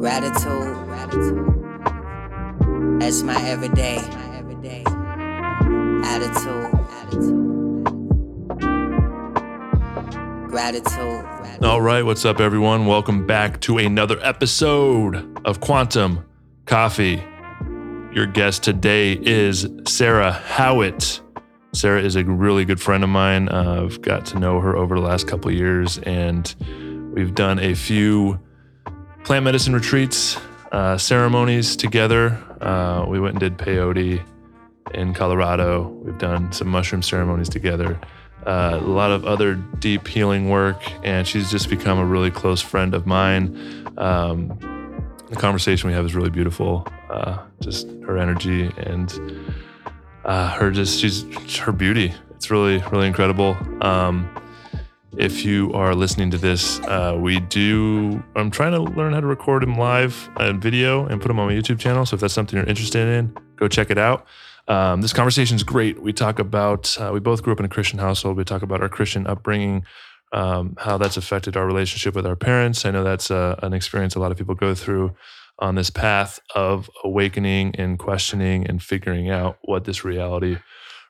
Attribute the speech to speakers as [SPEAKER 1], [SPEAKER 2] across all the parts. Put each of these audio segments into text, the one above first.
[SPEAKER 1] Gratitude. Gratitude. That's my everyday. Attitude. Gratitude. Gratitude.
[SPEAKER 2] All right, what's up, everyone? Welcome back to another episode of Quantum Coffee. Your guest today is Sarah Howitt. Sarah is a really good friend of mine. Uh, I've got to know her over the last couple years, and we've done a few plant medicine retreats, uh, ceremonies together. Uh, we went and did peyote in Colorado. We've done some mushroom ceremonies together. Uh, a lot of other deep healing work, and she's just become a really close friend of mine. Um, the conversation we have is really beautiful. Uh, just her energy and uh, her just she's her beauty. It's really really incredible. Um, if you are listening to this, uh, we do. I'm trying to learn how to record them live and video and put them on my YouTube channel. So if that's something you're interested in, go check it out. Um, this conversation is great. We talk about. Uh, we both grew up in a Christian household. We talk about our Christian upbringing, um, how that's affected our relationship with our parents. I know that's uh, an experience a lot of people go through on this path of awakening and questioning and figuring out what this reality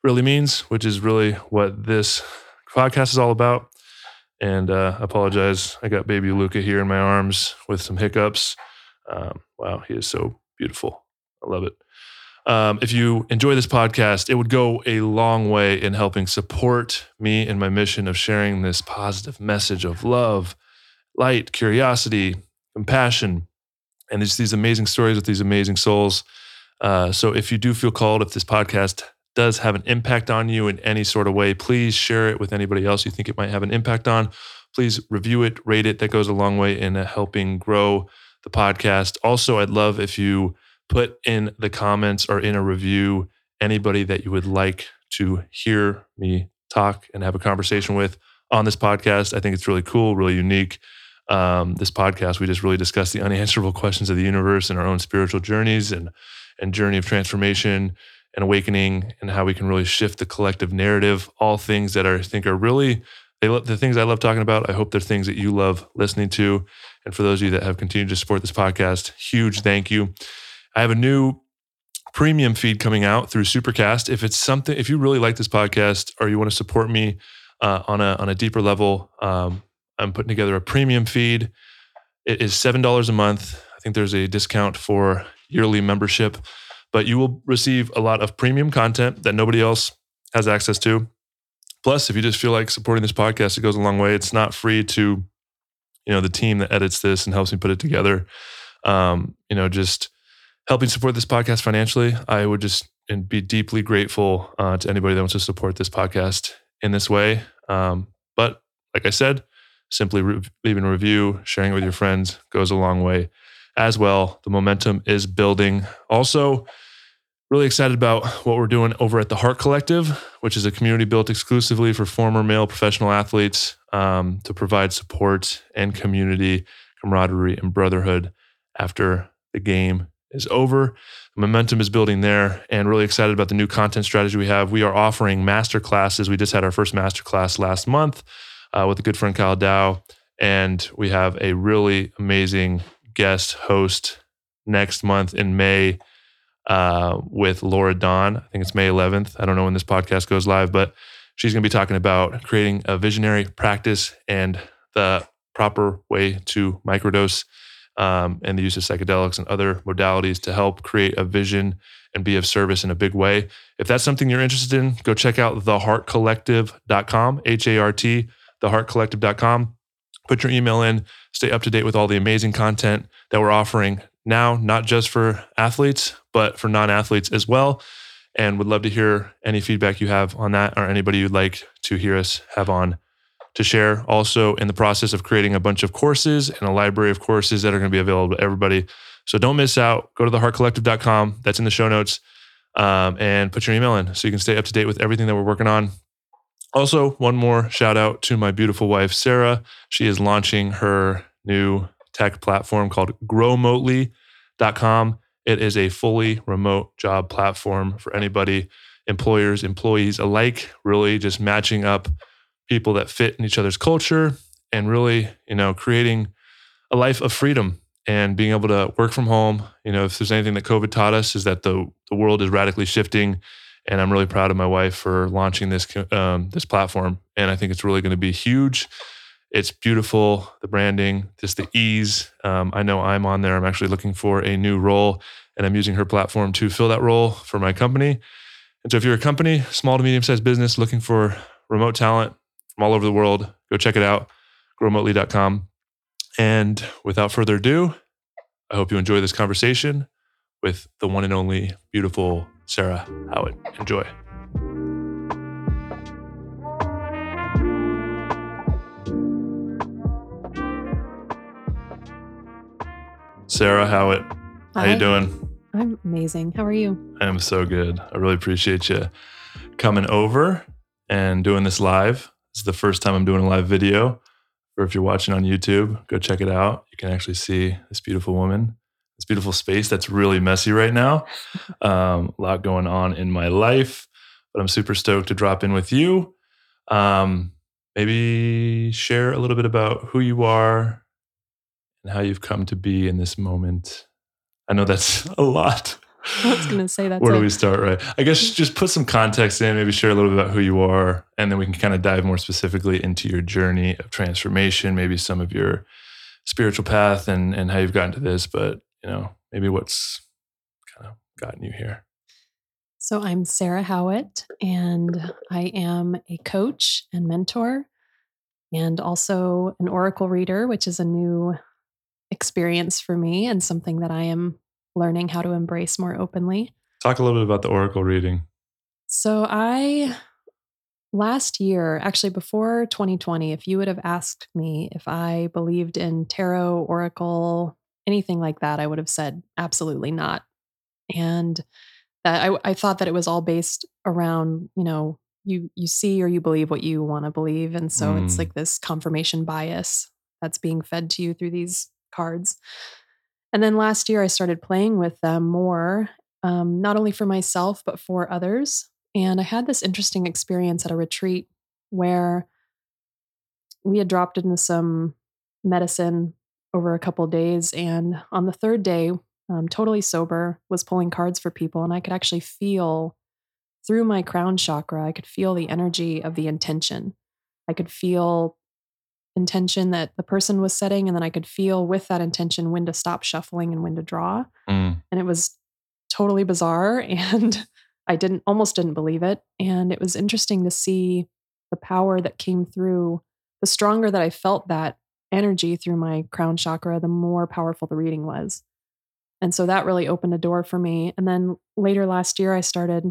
[SPEAKER 2] really means, which is really what this podcast is all about. And uh, I apologize. I got baby Luca here in my arms with some hiccups. Um, wow, he is so beautiful. I love it. Um, if you enjoy this podcast, it would go a long way in helping support me in my mission of sharing this positive message of love, light, curiosity, compassion, and it's these amazing stories with these amazing souls. Uh, so if you do feel called, if this podcast does have an impact on you in any sort of way, please share it with anybody else you think it might have an impact on. Please review it, rate it. That goes a long way in helping grow the podcast. Also, I'd love if you put in the comments or in a review anybody that you would like to hear me talk and have a conversation with on this podcast. I think it's really cool, really unique. Um, this podcast, we just really discuss the unanswerable questions of the universe and our own spiritual journeys and and journey of transformation and awakening and how we can really shift the collective narrative. All things that are, I think are really they the things I love talking about. I hope they're things that you love listening to. And for those of you that have continued to support this podcast, huge thank you. I have a new premium feed coming out through Supercast. If it's something, if you really like this podcast or you want to support me uh, on a on a deeper level, um, I'm putting together a premium feed. It is seven dollars a month. I think there's a discount for yearly membership but you will receive a lot of premium content that nobody else has access to. Plus, if you just feel like supporting this podcast, it goes a long way. It's not free to, you know, the team that edits this and helps me put it together. Um, you know, just helping support this podcast financially. I would just and be deeply grateful uh, to anybody that wants to support this podcast in this way. Um, but like I said, simply re- leaving a review, sharing it with your friends goes a long way as well. The momentum is building. Also, really excited about what we're doing over at the Heart Collective, which is a community built exclusively for former male professional athletes um, to provide support and community, camaraderie, and brotherhood after the game is over. Momentum is building there, and really excited about the new content strategy we have. We are offering master classes. We just had our first master class last month uh, with a good friend Kyle Dow, and we have a really amazing guest host next month in May uh, with Laura Dawn. I think it's May 11th. I don't know when this podcast goes live, but she's going to be talking about creating a visionary practice and the proper way to microdose um, and the use of psychedelics and other modalities to help create a vision and be of service in a big way. If that's something you're interested in, go check out theheartcollective.com, H A R T, theheartcollective.com. Put your email in, stay up to date with all the amazing content that we're offering now, not just for athletes, but for non athletes as well. And would love to hear any feedback you have on that or anybody you'd like to hear us have on to share. Also, in the process of creating a bunch of courses and a library of courses that are going to be available to everybody. So don't miss out. Go to theheartcollective.com. That's in the show notes. Um, and put your email in so you can stay up to date with everything that we're working on. Also, one more shout out to my beautiful wife, Sarah. She is launching her new tech platform called growmotely.com. It is a fully remote job platform for anybody, employers, employees alike, really just matching up people that fit in each other's culture and really, you know, creating a life of freedom and being able to work from home. You know, if there's anything that COVID taught us, is that the the world is radically shifting, and I'm really proud of my wife for launching this um, this platform. And I think it's really going to be huge. It's beautiful, the branding, just the ease. Um, I know I'm on there. I'm actually looking for a new role, and I'm using her platform to fill that role for my company. And so, if you're a company, small to medium sized business looking for remote talent from all over the world, go check it out, growmotely.com. And without further ado, I hope you enjoy this conversation with the one and only beautiful Sarah Howitt. Enjoy. Sarah Howitt, how
[SPEAKER 3] Hi.
[SPEAKER 2] you doing?
[SPEAKER 3] I'm amazing. How are you?
[SPEAKER 2] I am so good. I really appreciate you coming over and doing this live. This is the first time I'm doing a live video. Or if you're watching on YouTube, go check it out. You can actually see this beautiful woman, this beautiful space that's really messy right now. Um, a lot going on in my life, but I'm super stoked to drop in with you. Um, maybe share a little bit about who you are and how you've come to be in this moment. I know that's a lot.
[SPEAKER 3] I was going to say that's
[SPEAKER 2] Where do we start, right? I guess just put some context in, maybe share a little bit about who you are, and then we can kind of dive more specifically into your journey of transformation, maybe some of your spiritual path and and how you've gotten to this, but you know, maybe what's kind of gotten you here.
[SPEAKER 3] So I'm Sarah Howitt, and I am a coach and mentor, and also an oracle reader, which is a new experience for me and something that I am learning how to embrace more openly.
[SPEAKER 2] Talk a little bit about the oracle reading.
[SPEAKER 3] So I last year, actually before 2020, if you would have asked me if I believed in tarot, oracle, anything like that, I would have said absolutely not. And that I, I thought that it was all based around, you know, you you see or you believe what you want to believe. And so it's
[SPEAKER 2] Mm.
[SPEAKER 3] like this confirmation bias that's being fed to you through these cards. And then last year I started playing with them more um, not only for myself, but for others. And I had this interesting experience at a retreat where we had dropped into some medicine over a couple of days. And on the third day, um, totally sober, was pulling cards for people. And I could actually feel through my crown chakra, I could feel the energy of the intention. I could feel intention that the person was setting. And then I could feel with that intention when to stop shuffling and when to draw
[SPEAKER 2] Mm,
[SPEAKER 3] and it was totally bizarre and i didn't almost didn't believe it and it was interesting to see the power that came through the stronger that i felt that energy through my crown chakra the more powerful the reading was. And so that really opened a door for me. And then later last year i started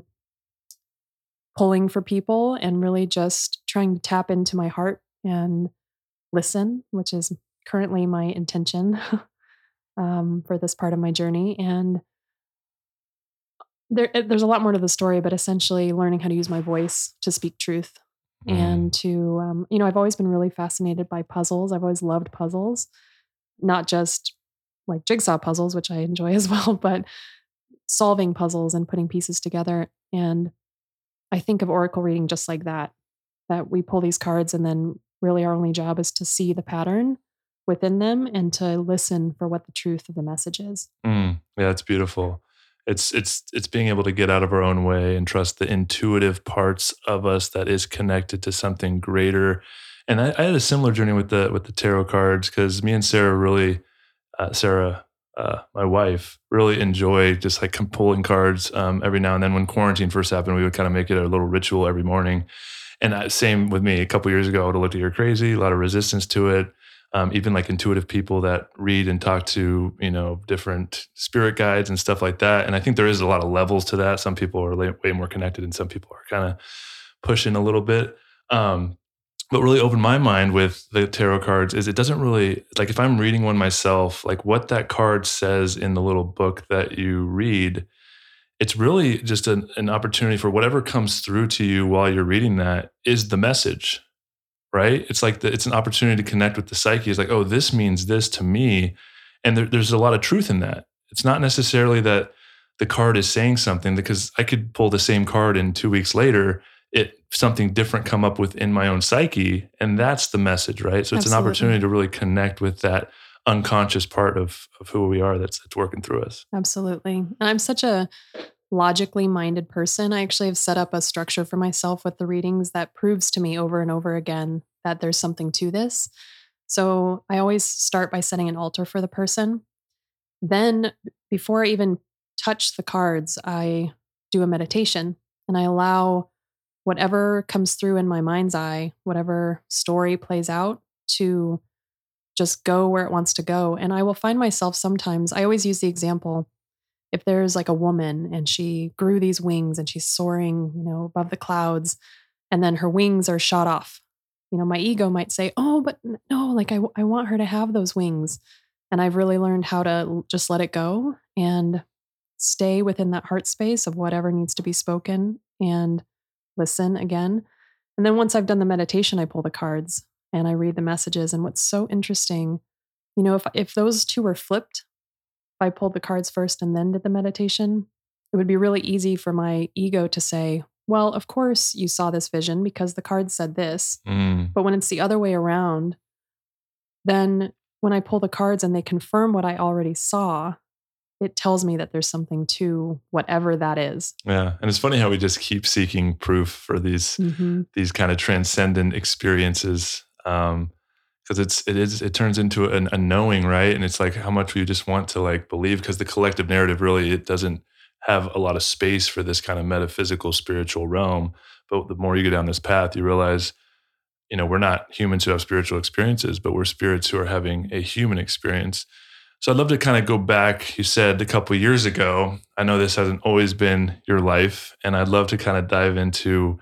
[SPEAKER 3] pulling for people and really just trying to tap into my heart and listen which is currently my intention um, for this part of my journey. And there, there's a lot more to the story, but essentially learning how to use my voice to speak truth
[SPEAKER 2] mm,
[SPEAKER 3] and to, um, you know, I've always been really fascinated by puzzles. I've always loved puzzles, not just like jigsaw puzzles, which I enjoy as well, but solving puzzles and putting pieces together. And I think of oracle reading just like that, that we pull these cards and then really our only job is to see the pattern within them and to listen for what the truth of the message is.
[SPEAKER 2] mm. Yeah, it's beautiful. It's it's it's being able to get out of our own way and trust the intuitive parts of us that is connected to something greater. And I, I had a similar journey with the with the tarot cards because me and Sarah really, uh, Sarah, uh, my wife, really enjoy just like pulling cards um, every now and then. When quarantine first happened, we would kind of make it a little ritual every morning. And uh, same with me. A couple years ago, I would have looked at you crazy. A lot of resistance to it. Um, even like intuitive people that read and talk to you know different spirit guides and stuff like that. And I think there is a lot of levels to that. Some people are way more connected, and some people are kind of pushing a little bit. Um, what really opened my mind with the tarot cards is it doesn't really like if I'm reading one myself, like what that card says in the little book that you read, it's really just an, an opportunity for whatever comes through to you while you're reading that is the message, right? It's like the, it's an opportunity to connect with the psyche. It's like, oh, this means this to me, and there, there's a lot of truth in that. It's not necessarily that the card is saying something because I could pull the same card and two weeks later it something different come up within my own psyche and that's the message right so it's an opportunity to really connect with that unconscious part of of who we are that's that's working through us.
[SPEAKER 3] Absolutely. And I'm such a logically minded person. I actually have set up a structure for myself with the readings that proves to me over and over again that there's something to this. So I always start by setting an altar for the person. Then, before I even touch the cards, I do a meditation and I allow whatever comes through in my mind's eye, whatever story plays out, to just go where it wants to go. And I will find myself sometimes, I always use the example if there's like a woman and she grew these wings and she's soaring, you know, above the clouds, and then her wings are shot off. You know, my ego might say, oh, but no, like I, I want her to have those wings. And I've really learned how to just let it go and stay within that heart space of whatever needs to be spoken and listen again. And then once I've done the meditation, I pull the cards and I read the messages. And what's so interesting, you know, if if those two were flipped, I pulled the cards first and then did the meditation, it would be really easy for my ego to say, well, of course you saw this vision because the cards said this.
[SPEAKER 2] Mm,
[SPEAKER 3] But when it's the other way around, then when I pull the cards and they confirm what I already saw, it tells me that there's something to whatever that is.
[SPEAKER 2] yeah, and it's funny how we just keep seeking proof for these
[SPEAKER 3] Mhm.
[SPEAKER 2] these kind of transcendent experiences um because it's it is it turns into an, a knowing right? And it's like how much we just want to like believe because the collective narrative really it doesn't have a lot of space for this kind of metaphysical spiritual realm. But the more you go down this path you realize you know we're not humans who have spiritual experiences but we're spirits who are having a human experience. So i'd love to kind of go back you said a couple years ago. I know this hasn't always been your life and i'd love to kind of dive into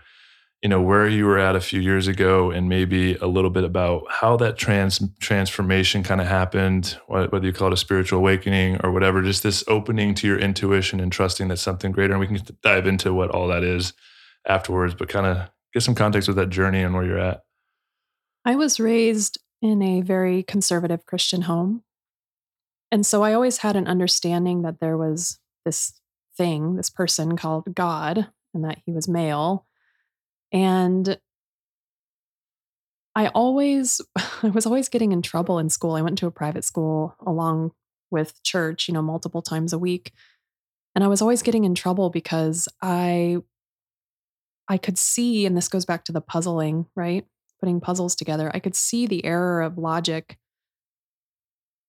[SPEAKER 2] you know where you were at a few years ago and maybe a little bit about how that trans transformation kind of happened whether you call it a spiritual awakening or whatever just this opening to your intuition and trusting that something greater and we can dive into what all that is afterwards but kind of get some context with that journey and where you're at
[SPEAKER 3] I was raised in a very conservative Christian home. And so I always had an understanding that there was this thing, this person called God, and that he was male. And I always, I was always getting in trouble in school. I went to a private school along with church, you know, multiple times a week. And I was always getting in trouble because I, I could see, and this goes back to the puzzling, right? Putting puzzles together. I could see the error of logic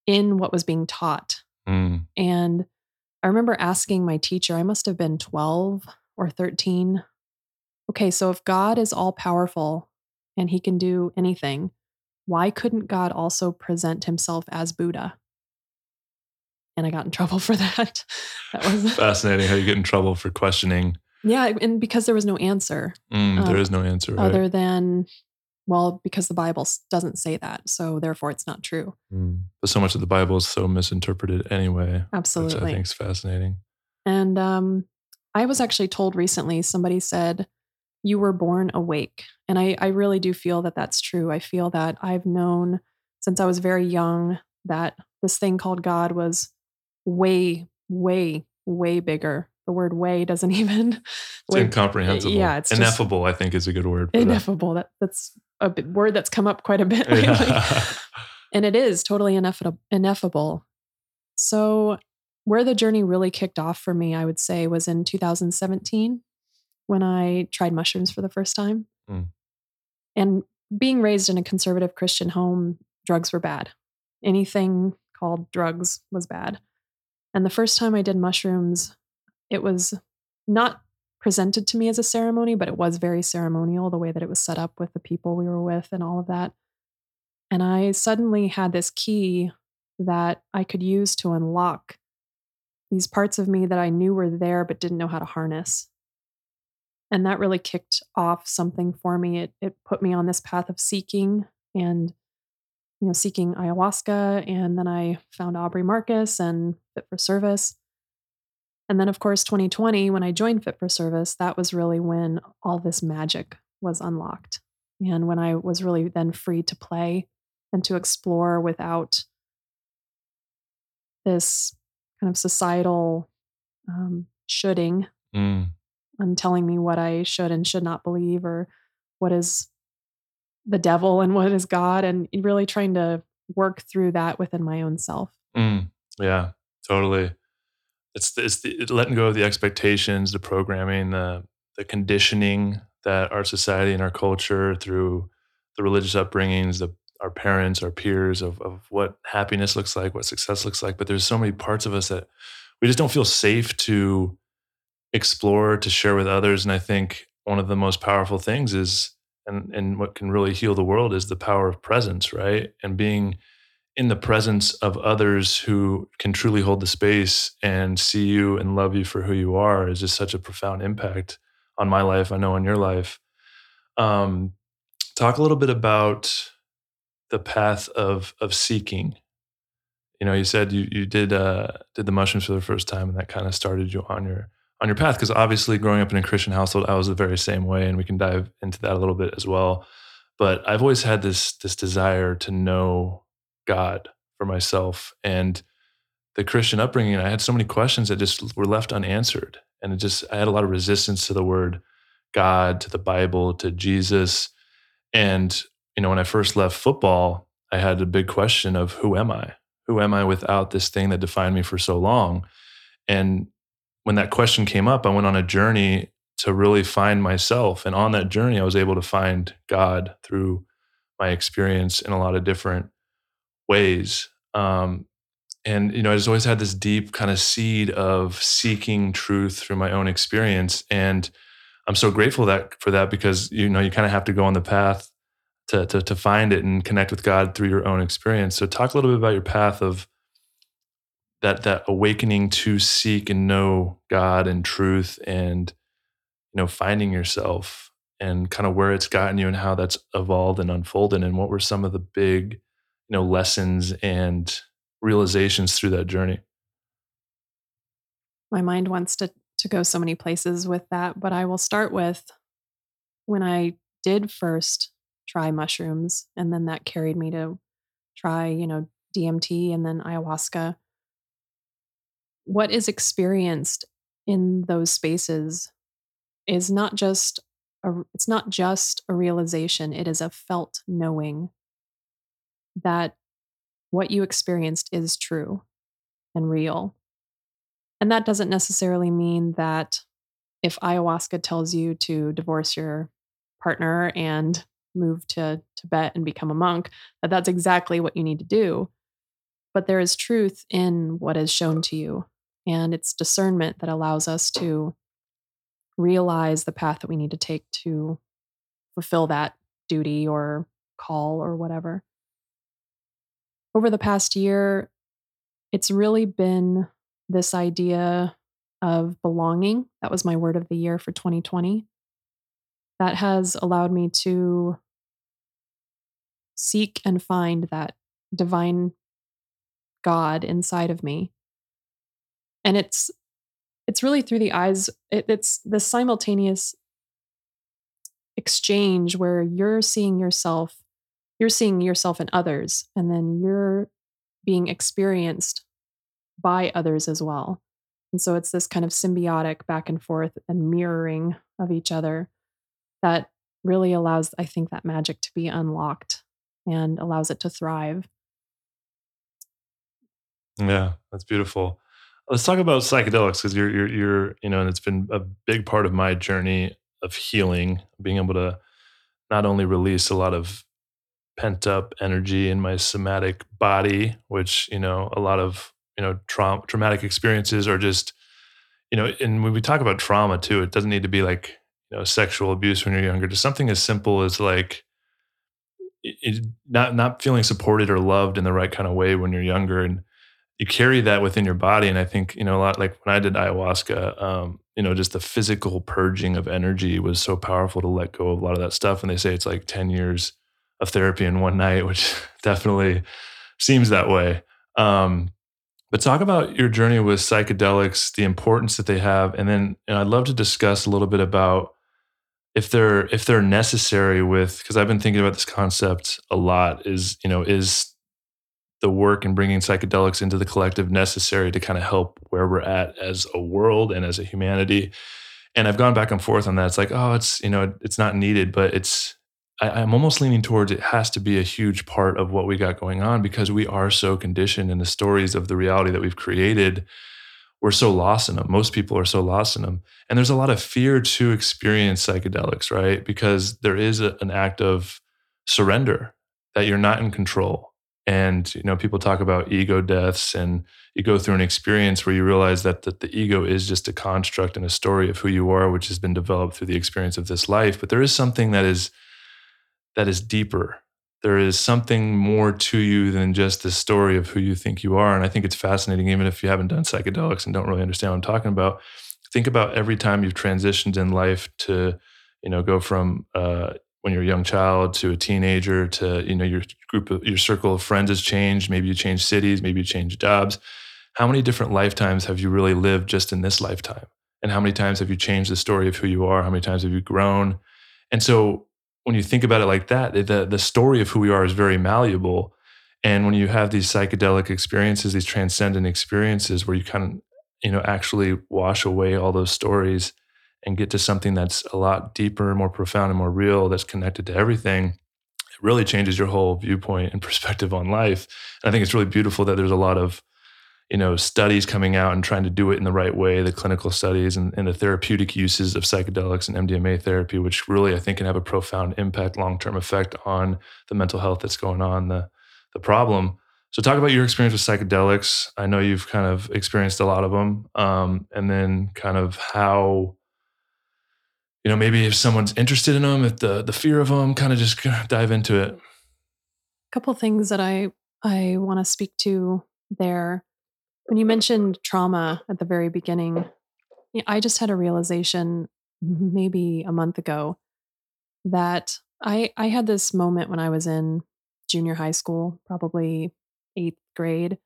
[SPEAKER 3] in what was being taught.
[SPEAKER 2] Mm,
[SPEAKER 3] And I remember asking my teacher, I must have been 12 or 13. Okay, so if God is all powerful and he can do anything, why couldn't God also present himself as Buddha? And I got in trouble for that. That was,
[SPEAKER 2] fascinating how you get in trouble for questioning
[SPEAKER 3] yeah, and because there was no answer
[SPEAKER 2] Mm, there
[SPEAKER 3] Uh,
[SPEAKER 2] is no answer right?
[SPEAKER 3] other than, well, because the Bible doesn't say that. So therefore it's not true.
[SPEAKER 2] Mm. but so much of the bible is so misinterpreted anyway which i think is fascinating
[SPEAKER 3] And um, I was actually told recently, somebody said, You were born awake. And I, I really do feel that that's true. I feel that I've known since I was very young that this thing called God was way, way, way bigger. The word way doesn't even.
[SPEAKER 2] It's incomprehensible.
[SPEAKER 3] yeah, it's just-
[SPEAKER 2] ineffable. I think is a good word. For that.
[SPEAKER 3] ineffable. That, that's a word that's come up quite a bit lately.
[SPEAKER 2] Yeah.
[SPEAKER 3] and it is totally ineffable ineffable so where the journey really kicked off for me i would say was in 2017 when i tried mushrooms for the first time
[SPEAKER 2] Mm.
[SPEAKER 3] and being raised in a conservative christian home drugs were bad anything called drugs was bad and the first time i did mushrooms it was not presented to me as a ceremony but it was very ceremonial the way that it was set up with the people we were with and all of that and I suddenly had this key that I could use to unlock these parts of me that I knew were there but didn't know how to harness. And that really kicked off something for me. It it put me on this path of seeking and you know seeking ayahuasca and then I found Aubrey Marcus and Fit for Service. And then of course 2020 when I joined Fit for Service, that was really when all this magic was unlocked. And when I was really then free to play and to explore without this kind of societal um, shoulding
[SPEAKER 2] Mm,
[SPEAKER 3] and telling me what I should and should not believe or what is the devil and what is God and really trying to work through that within my own self.
[SPEAKER 2] Mm, yeah, totally. It's the, it's the, letting go of the expectations, the programming, the the conditioning that our society and our culture through the religious upbringings, the our parents, our peers of of what happiness looks like, what success looks like. But there's so many parts of us that we just don't feel safe to explore, to share with others. And I think one of the most powerful things is and and what can really heal the world is the power of presence, right? And being in the presence of others who can truly hold the space and see you and love you for who you are is just such a profound impact on my life. I know on your life. Um, talk a little bit about the path of of seeking. You know, you said you you did uh, did the mushrooms for the first time, and that kind of started you on your on your path. Because obviously, growing up in a Christian household, I was the very same way, and we can dive into that a little bit as well. But I've always had this this desire to know God for myself. And the Christian upbringing, I had so many questions that just were left unanswered. And it just, I had a lot of resistance to the word God, to the Bible, to Jesus. And, you know, when I first left football, I had a big question of who am I? Who am I without this thing that defined me for so long? And when that question came up, I went on a journey to really find myself. And on that journey, I was able to find God through my experience in a lot of different ways. Um, and you know, I just always had this deep kind of seed of seeking truth through my own experience, and I'm so grateful that for that because you know you kind of have to go on the path to, to to find it and connect with God through your own experience. So, talk a little bit about your path of that that awakening to seek and know God and truth, and you know, finding yourself and kind of where it's gotten you and how that's evolved and unfolded, and what were some of the big you know lessons and realizations through that journey?
[SPEAKER 3] My mind wants to to go so many places with that but i will start with when i did first try mushrooms and then that carried me to try you know dmt and then ayahuasca what is experienced in those spaces is not just a, it's not just a realization it is a felt knowing that what you experienced is true and real. And that doesn't necessarily mean that if ayahuasca tells you to divorce your partner and move to Tibet and become a monk, that that's exactly what you need to do. But there is truth in what is shown to you. And it's discernment that allows us to realize the path that we need to take to fulfill that duty or call or whatever over the past year, it's really been this idea of belonging. That was my word of the year for 2020. That has allowed me to seek and find that divine God inside of me. And it's it's really through the eyes it, it's the simultaneous exchange where you're seeing yourself you're seeing yourself in others and then you're being experienced by others as well. And so it's this kind of symbiotic back and forth and mirroring of each other that really allows, I think, that magic to be unlocked and allows it to thrive.
[SPEAKER 2] Yeah, that's beautiful. Let's talk about psychedelics because you're, you're, you're, you know, and it's been a big part of my journey of healing, being able to not only release a lot of pent up energy in my somatic body, which, you know, a lot of, you know, trauma, traumatic experiences are just, you know, and when we talk about trauma too, it doesn't need to be like, you know, sexual abuse when you're younger, just something as simple as like, it, not not feeling supported or loved in the right kind of way when you're younger and you carry that within your body and i think you know a lot like when i did ayahuasca um, you know just the physical purging of energy was so powerful to let go of a lot of that stuff and they say it's like 10 years of therapy in one night, which definitely seems that way. Um, but talk about your journey with psychedelics, the importance that they have, and then and I'd love to discuss a little bit about if they're if they're necessary with because I've been thinking about this concept a lot. Is you know is the work and bringing psychedelics into the collective necessary to kind of help where we're at as a world and as a humanity? And I've gone back and forth on that. It's like oh, it's you know it's not needed, but it's I, I'm almost leaning towards it has to be a huge part of what we got going on because we are so conditioned in the stories of the reality that we've created. We're so lost in them. Most people are so lost in them. And there's a lot of fear to experience psychedelics, right? Because there is a, an act of surrender that you're not in control. And you know, people talk about ego deaths, and you go through an experience where you realize that, that the ego is just a construct and a story of who you are, which has been developed through the experience of this life. But there is something that is that is deeper. There is something more to you than just the story of who you think you are. And I think it's fascinating, even if you haven't done psychedelics and don't really understand what I'm talking about. Think about every time you've transitioned in life to, you know, go from uh, when you're a young child to a teenager to, you know, your group of your circle of friends has changed. Maybe you change cities, maybe you change jobs. How many different lifetimes have you really lived just in this lifetime? And how many times have you changed the story of who you are? How many times have you grown? And so when you think about it like that, the the story of who we are is very malleable. And when you have these psychedelic experiences, these transcendent experiences where you kind of, you know, actually wash away all those stories and get to something that's a lot deeper, more profound, and more real, that's connected to everything, it really changes your whole viewpoint and perspective on life. And I think it's really beautiful that there's a lot of you know studies coming out and trying to do it in the right way the clinical studies and, and, the therapeutic uses of psychedelics and mdma therapy which really i think can have a profound impact long-term effect on the mental health that's going on the, the problem so talk about your experience with psychedelics i know you've kind of experienced a lot of them um, and then kind of how you know maybe if someone's interested in them if the the fear of them kind of just dive into it
[SPEAKER 3] a couple things that i i want to speak to there when you mentioned trauma at the very beginning, I just had a realization maybe a month ago that I I had this moment when I was in junior high school, probably 8th grade,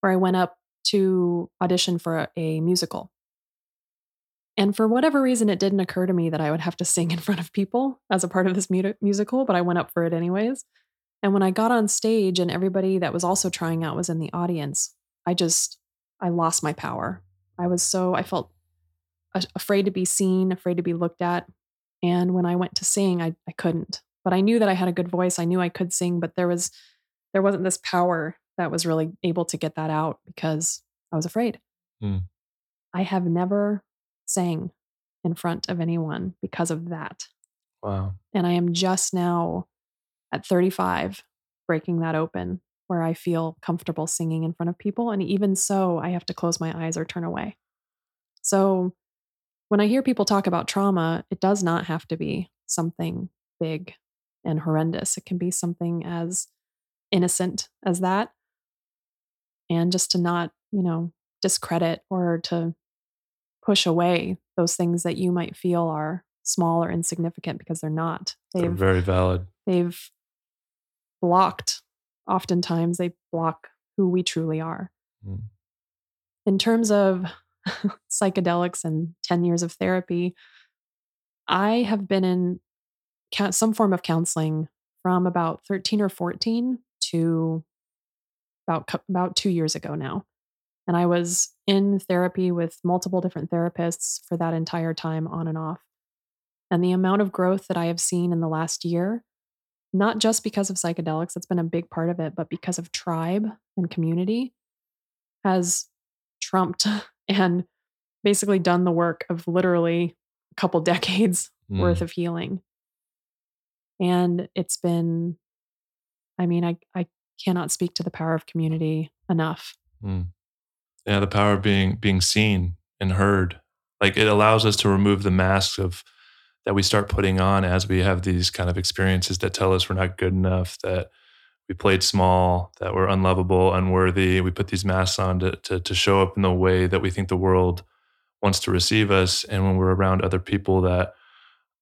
[SPEAKER 3] where I went up to audition for a, a musical. And for whatever reason, it didn't occur to me that I would have to sing in front of people as a part of this mu- musical, but I went up for it anyways. And when I got on stage and everybody that was also trying out was in the audience, I just I lost my power. I was so, I felt afraid to be seen, afraid to be looked at. And when I went to sing, I, I couldn't. But I knew that I had a good voice. I knew I could sing, but there was there wasn't this power that was really able to get that out because I was afraid. Mm. I have never sang in front of anyone because of that.
[SPEAKER 2] Wow.
[SPEAKER 3] And I am just now at 35 breaking that open where I feel comfortable singing in front of people. And even so, I have to close my eyes or turn away. So when I hear people talk about trauma, it does not have to be something big and horrendous. It can be something as innocent as that. And just to not, you know, discredit or to push away those things that you might feel are small or insignificant because they're not.
[SPEAKER 2] They've they're very valid.
[SPEAKER 3] They've blocked oftentimes they block who we truly are. Mm. In terms of psychedelics and 10 years of therapy, I have been in some form of counseling from about 13 or 14 to about about 2 years ago now. And I was in therapy with multiple different therapists for that entire time on and off. And the amount of growth that I have seen in the last year not just because of psychedelics, that's been a big part of it, but because of tribe and community has trumped and basically done the work of literally a couple decades mm. worth of healing. And it's been, I mean, I, I cannot speak to the power of community enough. Mm.
[SPEAKER 2] Yeah, the power of being being seen and heard. Like it allows us to remove the masks of that we start putting on as we have these kind of experiences that tell us we're not good enough, that we played small, that we're unlovable, unworthy. We put these masks on to, to, to show up in the way that we think the world wants to receive us. And when we're around other people that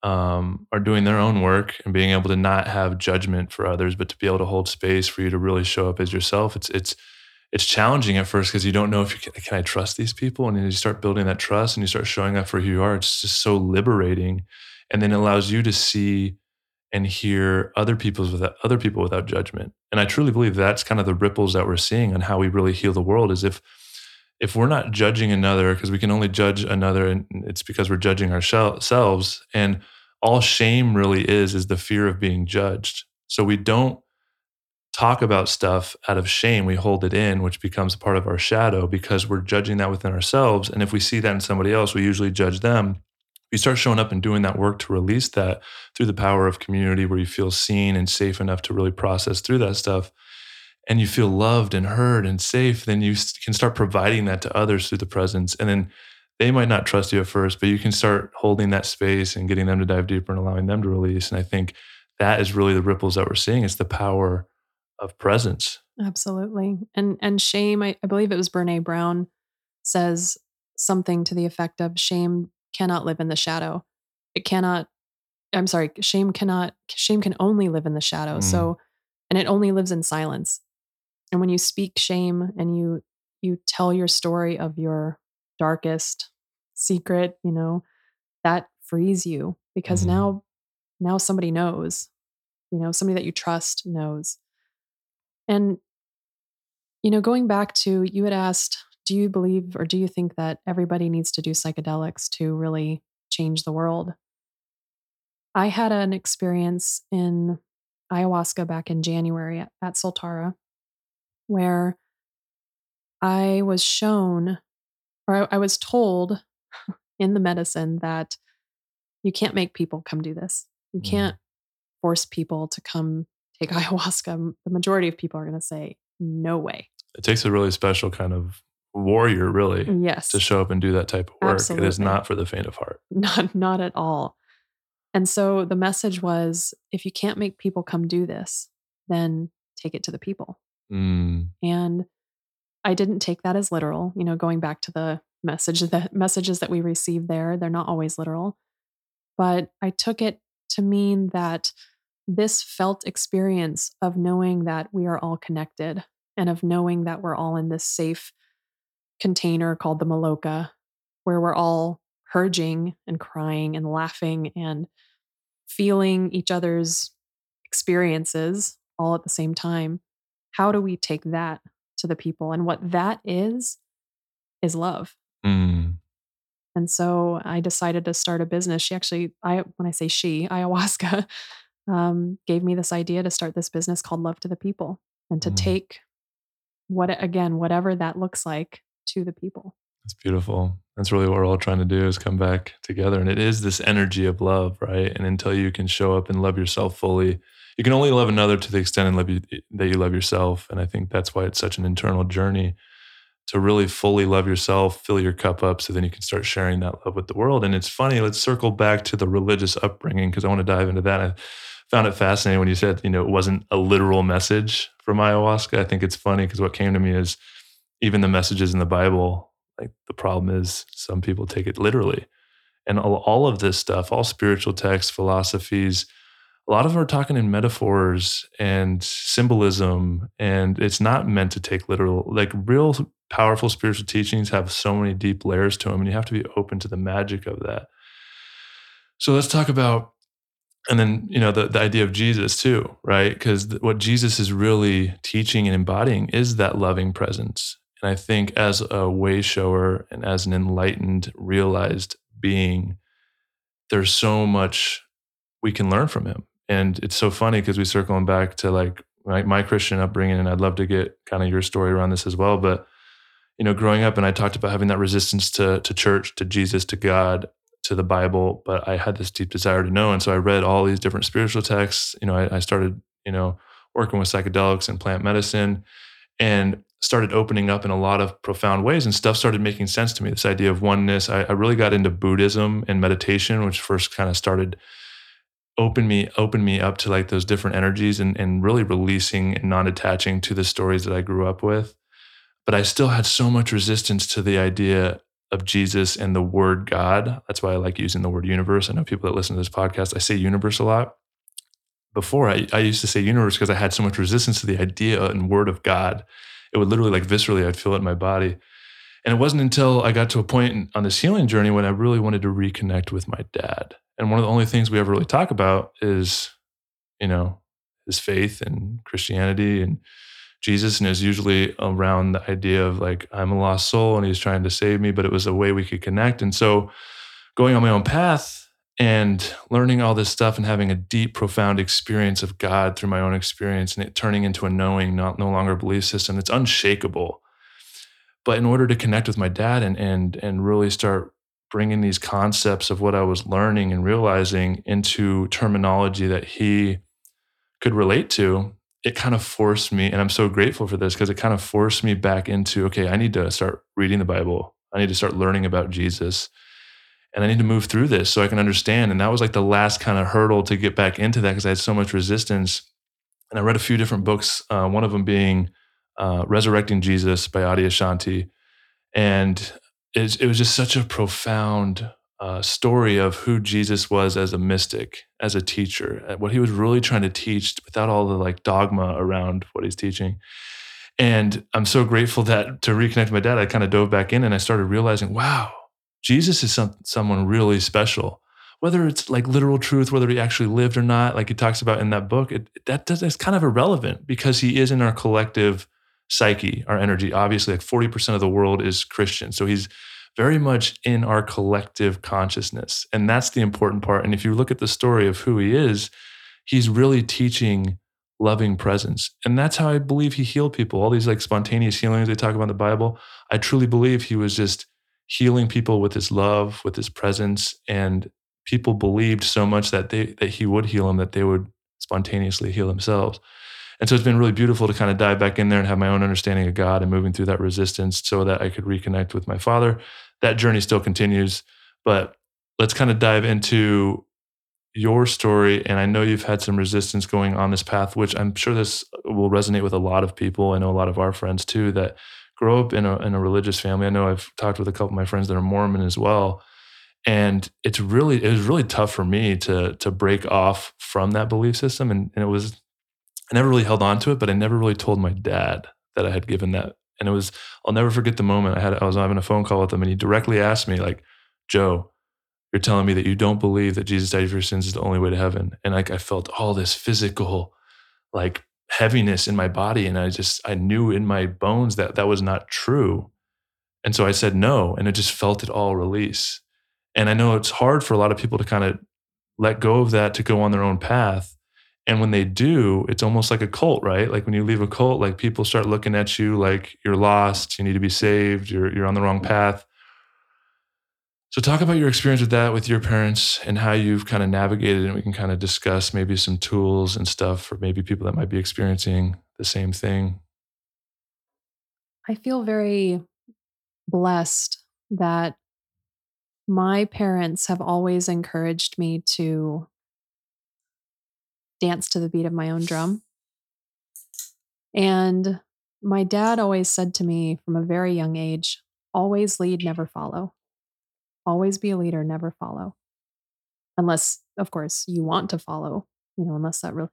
[SPEAKER 2] um, are doing their own work and being able to not have judgment for others, but to be able to hold space for you to really show up as yourself, it's it's it's challenging at first because you don't know if you can, can I trust these people, and then you start building that trust and you start showing up for who you are. It's just so liberating and then it allows you to see and hear other people's without other people without judgment. And I truly believe that's kind of the ripples that we're seeing on how we really heal the world is if if we're not judging another because we can only judge another and it's because we're judging ourselves and all shame really is is the fear of being judged. So we don't talk about stuff out of shame. We hold it in, which becomes part of our shadow because we're judging that within ourselves. And if we see that in somebody else, we usually judge them. You start showing up and doing that work to release that through the power of community where you feel seen and safe enough to really process through that stuff and you feel loved and heard and safe, then you can start providing that to others through the presence. And then they might not trust you at first, but you can start holding that space and getting them to dive deeper and allowing them to release. And I think that is really the ripples that we're seeing. It's the power of presence.
[SPEAKER 3] Absolutely. And and shame, I, I believe it was Brene Brown says something to the effect of shame cannot live in the shadow. It cannot, I'm sorry, shame cannot, shame can only live in the shadow.
[SPEAKER 2] Mm.
[SPEAKER 3] So, and it only lives in silence. And when you speak shame and you, you tell your story of your darkest secret, you know, that frees you because
[SPEAKER 2] Mhm.
[SPEAKER 3] now, now somebody knows, you know, somebody that you trust knows. And, you know, going back to you had asked, do you believe or do you think that everybody needs to do psychedelics to really change the world? I had an experience in ayahuasca back in January at, at Soltara where I was shown or I, I was told in the medicine that you can't make people come do this. You
[SPEAKER 2] Mm.
[SPEAKER 3] can't force people to come take ayahuasca. The majority of people are going to say, no way.
[SPEAKER 2] It takes a really special kind of warrior, really,
[SPEAKER 3] Yes.
[SPEAKER 2] to show up and do that type of work. It is not for the faint of heart.
[SPEAKER 3] Not not at all. And so the message was if you can't make people come do this, then take it to the people.
[SPEAKER 2] Mm,
[SPEAKER 3] And I didn't take that as literal, you know, going back to the message the messages that we receive there, they're not always literal. But I took it to mean that this felt experience of knowing that we are all connected and of knowing that we're all in this safe container called the Maloka, where we're all purging and crying and laughing and feeling each other's experiences all at the same time. How do we take that to the people? And what that is, is love.
[SPEAKER 2] mm,
[SPEAKER 3] And so I decided to start a business. She actually, I when I say she, ayahuasca, um, gave me this idea to start this business called Love to the People and to
[SPEAKER 2] Mm.
[SPEAKER 3] take what again, whatever that looks like to the people.
[SPEAKER 2] It's beautiful. That's really what we're all trying to do is come back together. And it is this energy of love, right? And until you can show up and love yourself fully, you can only love another to the extent and love you, that you love yourself. And I think that's why it's such an internal journey to really fully love yourself, fill your cup up so then you can start sharing that love with the world. And it's funny, let's circle back to the religious upbringing because I want to dive into that. I found it fascinating when you said, you know, it wasn't a literal message from ayahuasca. I think it's funny because what came to me is even the messages in the Bible, like the problem is some people take it literally. And all, all of this stuff, all spiritual texts, philosophies, a lot of them are talking in metaphors and symbolism, and it's not meant to take literal. Like real powerful spiritual teachings have so many deep layers to them, and you have to be open to the magic of that. So let's talk about, and then you know the the idea of Jesus too, right? Because what Jesus is really teaching and embodying is that loving presence. And I think as a way shower and as an enlightened, realized being, there's so much we can learn from him. And it's so funny because we circling back to like my, my Christian upbringing, and I'd love to get kind of your story around this as well. But you know, growing up, and I talked about having that resistance to to church, to Jesus, to God, to the Bible, but I had this deep desire to know, and so I read all these different spiritual texts. You know, I, I started, you know, working with psychedelics and plant medicine, and started opening up in a lot of profound ways, and stuff started making sense to me. This idea of oneness. I, I really got into Buddhism and meditation, which first kind of started open me open me up to like those different energies and, and really releasing and non-attaching to the stories that I grew up with. But I still had so much resistance to the idea of Jesus and the word God. That's why I like using the word universe. I know people that listen to this podcast, I say universe a lot. Before I, I used to say universe because I had so much resistance to the idea and word of God. It would literally like viscerally, I'd feel it in my body. And it wasn't until I got to a point on this healing journey when I really wanted to reconnect with my dad. And one of the only things we ever really talk about is, you know, his faith and Christianity and Jesus. And it was usually around the idea of like, I'm a lost soul and he's trying to save me, but it was a way we could connect. And so going on my own path and learning all this stuff and having a deep, profound experience of God through my own experience and it turning into a knowing, not no longer belief system. It's unshakable. But in order to connect with my dad and and and really start bringing these concepts of what I was learning and realizing into terminology that he could relate to, it kind of forced me, and I'm so grateful for this because it kind of forced me back into okay, I need to start reading the Bible. I need to start learning about Jesus and I need to move through this so I can understand. And that was like the last kind of hurdle to get back into that because I had so much resistance. And I read a few different books, uh, one of them being uh, Resurrecting Jesus by Adyashanti. And it, it was just such a profound uh, story of who Jesus was as a mystic, as a teacher, what he was really trying to teach without all the like dogma around what he's teaching. And I'm so grateful that to reconnect with my dad, I kind of dove back in and I started realizing, wow, Jesus is some, someone really special. Whether it's like literal truth, whether he actually lived or not, like he talks about in that book, it, that does, it's kind of irrelevant because he is in our collective psyche, our energy. Obviously, like 40% of the world is Christian. So he's very much in our collective consciousness. And that's the important part. And if you look at the story of who he is, he's really teaching loving presence. And that's how I believe he healed people. All these like spontaneous healings they talk about in the Bible. I truly believe he was just healing people with his love, with his presence, and people believed so much that they that he would heal them that they would spontaneously heal themselves. And so it's been really beautiful to kind of dive back in there and have my own understanding of God and moving through that resistance so that I could reconnect with my father. That journey still continues, but let's kind of dive into your story. And I know you've had some resistance going on this path, which I'm sure this will resonate with a lot of people. I know a lot of our friends too that grow up in a in a religious family. I know I've talked with a couple of my friends that are Mormon as well, and it's really it was really tough for me to to break off from that belief system, and, and it was I never really held on to it, but I never really told my dad that I had given that, and it was I'll never forget the moment. I had I was having a phone call with him, and he directly asked me like, Joe, you're telling me that you don't believe that Jesus died for your sins is the only way to heaven, and like I felt all this physical like heaviness in my body and i just i knew in my bones that that was not true. And so i said no and it just felt it all release. And i know it's hard for a lot of people to kind of let go of that to go on their own path and when they do it's almost like a cult right like when you leave a cult like people start looking at you like you're lost you need to be saved you're you're on the wrong path so, talk about your experience with that with your parents and how you've kind of navigated, and we can kind of discuss maybe some tools and stuff for maybe people that might be experiencing the same thing.
[SPEAKER 3] I feel very blessed that my parents have always encouraged me to dance to the beat of my own drum. And my dad always said to me from a very young age always lead, never follow. Always be a leader, never follow. Unless, of course, you want to follow, you know, unless that re-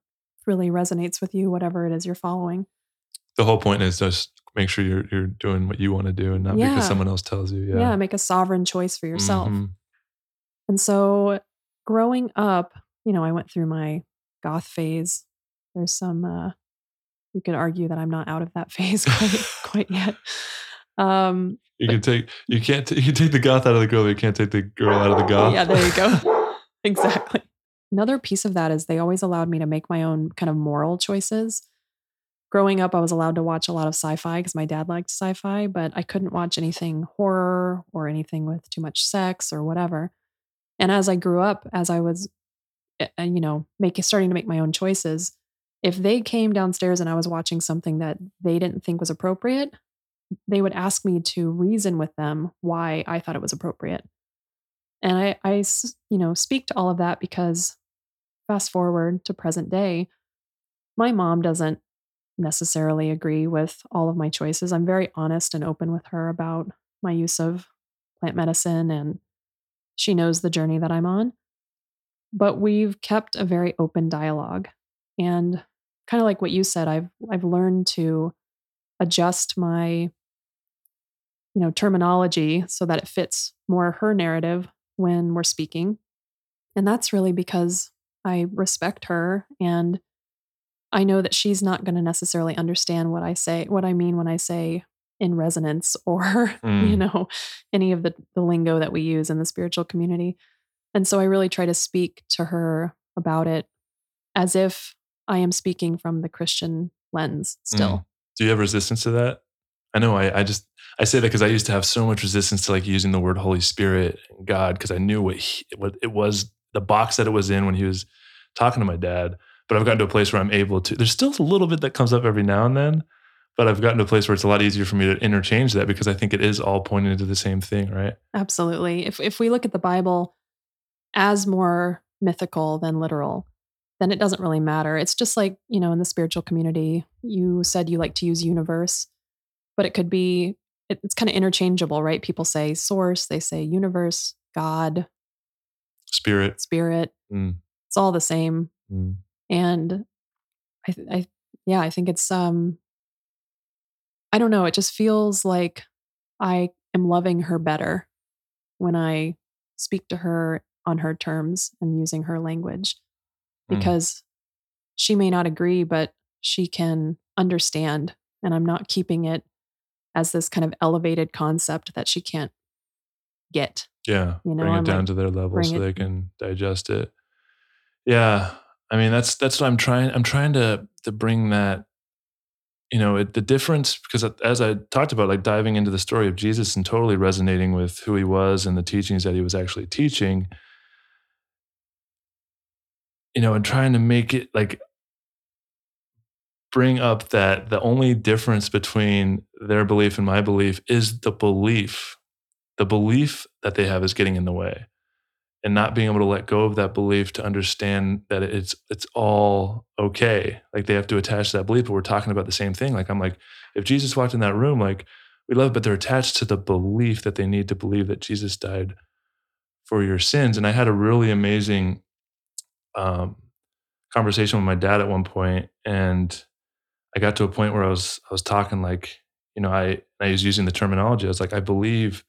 [SPEAKER 3] really resonates with you, whatever it is you're following.
[SPEAKER 2] The whole point is just make sure you're you're doing what you want to do and not
[SPEAKER 3] Yeah.
[SPEAKER 2] because someone else tells you. Yeah.
[SPEAKER 3] Yeah, make a sovereign choice for yourself.
[SPEAKER 2] Mhm.
[SPEAKER 3] And so growing up, you know, I went through my goth phase. There's some uh you could argue that I'm not out of that phase quite quite yet. Um
[SPEAKER 2] You can take you can't t- you can take the goth out of the girl, but you can't take the girl out of the goth.
[SPEAKER 3] Yeah, there you go. exactly. Another piece of that is they always allowed me to make my own kind of moral choices. Growing up, I was allowed to watch a lot of sci fi because my dad liked sci fi, but I couldn't watch anything horror or anything with too much sex or whatever. And as I grew up, as I was, you know, making starting to make my own choices, if they came downstairs and I was watching something that they didn't think was appropriate, they would ask me to reason with them why I thought it was appropriate. And I, I, you know, speak to all of that because fast forward to present day, my mom doesn't necessarily agree with all of my choices. I'm very honest and open with her about my use of plant medicine, and she knows the journey that I'm on. But we've kept a very open dialogue. And kind of like what you said, I've I've learned to adjust my you know terminology so that it fits more her narrative when we're speaking and that's really because i respect her and i know that she's not going to necessarily understand what i say what i mean when i say in resonance or you
[SPEAKER 2] Mm.
[SPEAKER 3] know any of the, the lingo that we use in the spiritual community And so I really try to speak to her about it as if I am speaking from the Christian lens mm. still.
[SPEAKER 2] Do you have resistance to that? I know I, I just I say that because I used to have so much resistance to like using the word Holy Spirit and God because I knew what he, what it was the box that it was in when he was talking to my dad. But I've gotten to a place where I'm able to. There's still a little bit that comes up every now and then, but I've gotten to a place where it's a lot easier for me to interchange that because I think it is all pointing to the same thing, right?
[SPEAKER 3] Absolutely. If if we look at the Bible as more mythical than literal, then it doesn't really matter. It's just like, you know, in the spiritual community, you said you like to use universe, but it could be it, it's kind of interchangeable, right? People say source, they say universe, God,
[SPEAKER 2] Spirit.
[SPEAKER 3] spirit.
[SPEAKER 2] Mm,
[SPEAKER 3] It's all the same.
[SPEAKER 2] mm.
[SPEAKER 3] and I, th- I yeah i think it's um i don't know it just feels like i am loving her better when i speak to her on her terms and using her language
[SPEAKER 2] Mm.
[SPEAKER 3] because she may not agree but she can understand and i'm not keeping it as this kind of elevated concept that she can't get
[SPEAKER 2] Yeah.
[SPEAKER 3] You know,
[SPEAKER 2] bring it
[SPEAKER 3] I'm
[SPEAKER 2] down
[SPEAKER 3] like,
[SPEAKER 2] to their level so
[SPEAKER 3] it-
[SPEAKER 2] they can digest it. Yeah. I mean, that's that's what I'm trying. I'm trying to to bring that, you know, it, the difference because as I talked about, like diving into the story of Jesus and totally resonating with who he was and the teachings that he was actually teaching. You know, and trying to make it like bring up that the only difference between their belief and my belief is the belief. The belief that they have is getting in the way and not being able to let go of that belief to understand that it's it's all okay. Like they have to attach to that belief, but we're talking about the same thing. Like I'm like, if Jesus walked in that room, like we love, but they're attached to the belief that they need to believe that Jesus died for your sins. And I had a really amazing um, conversation with my dad at one point, and I got to a point where I was I was talking like, you know, I I was using the terminology. I was like, I believe.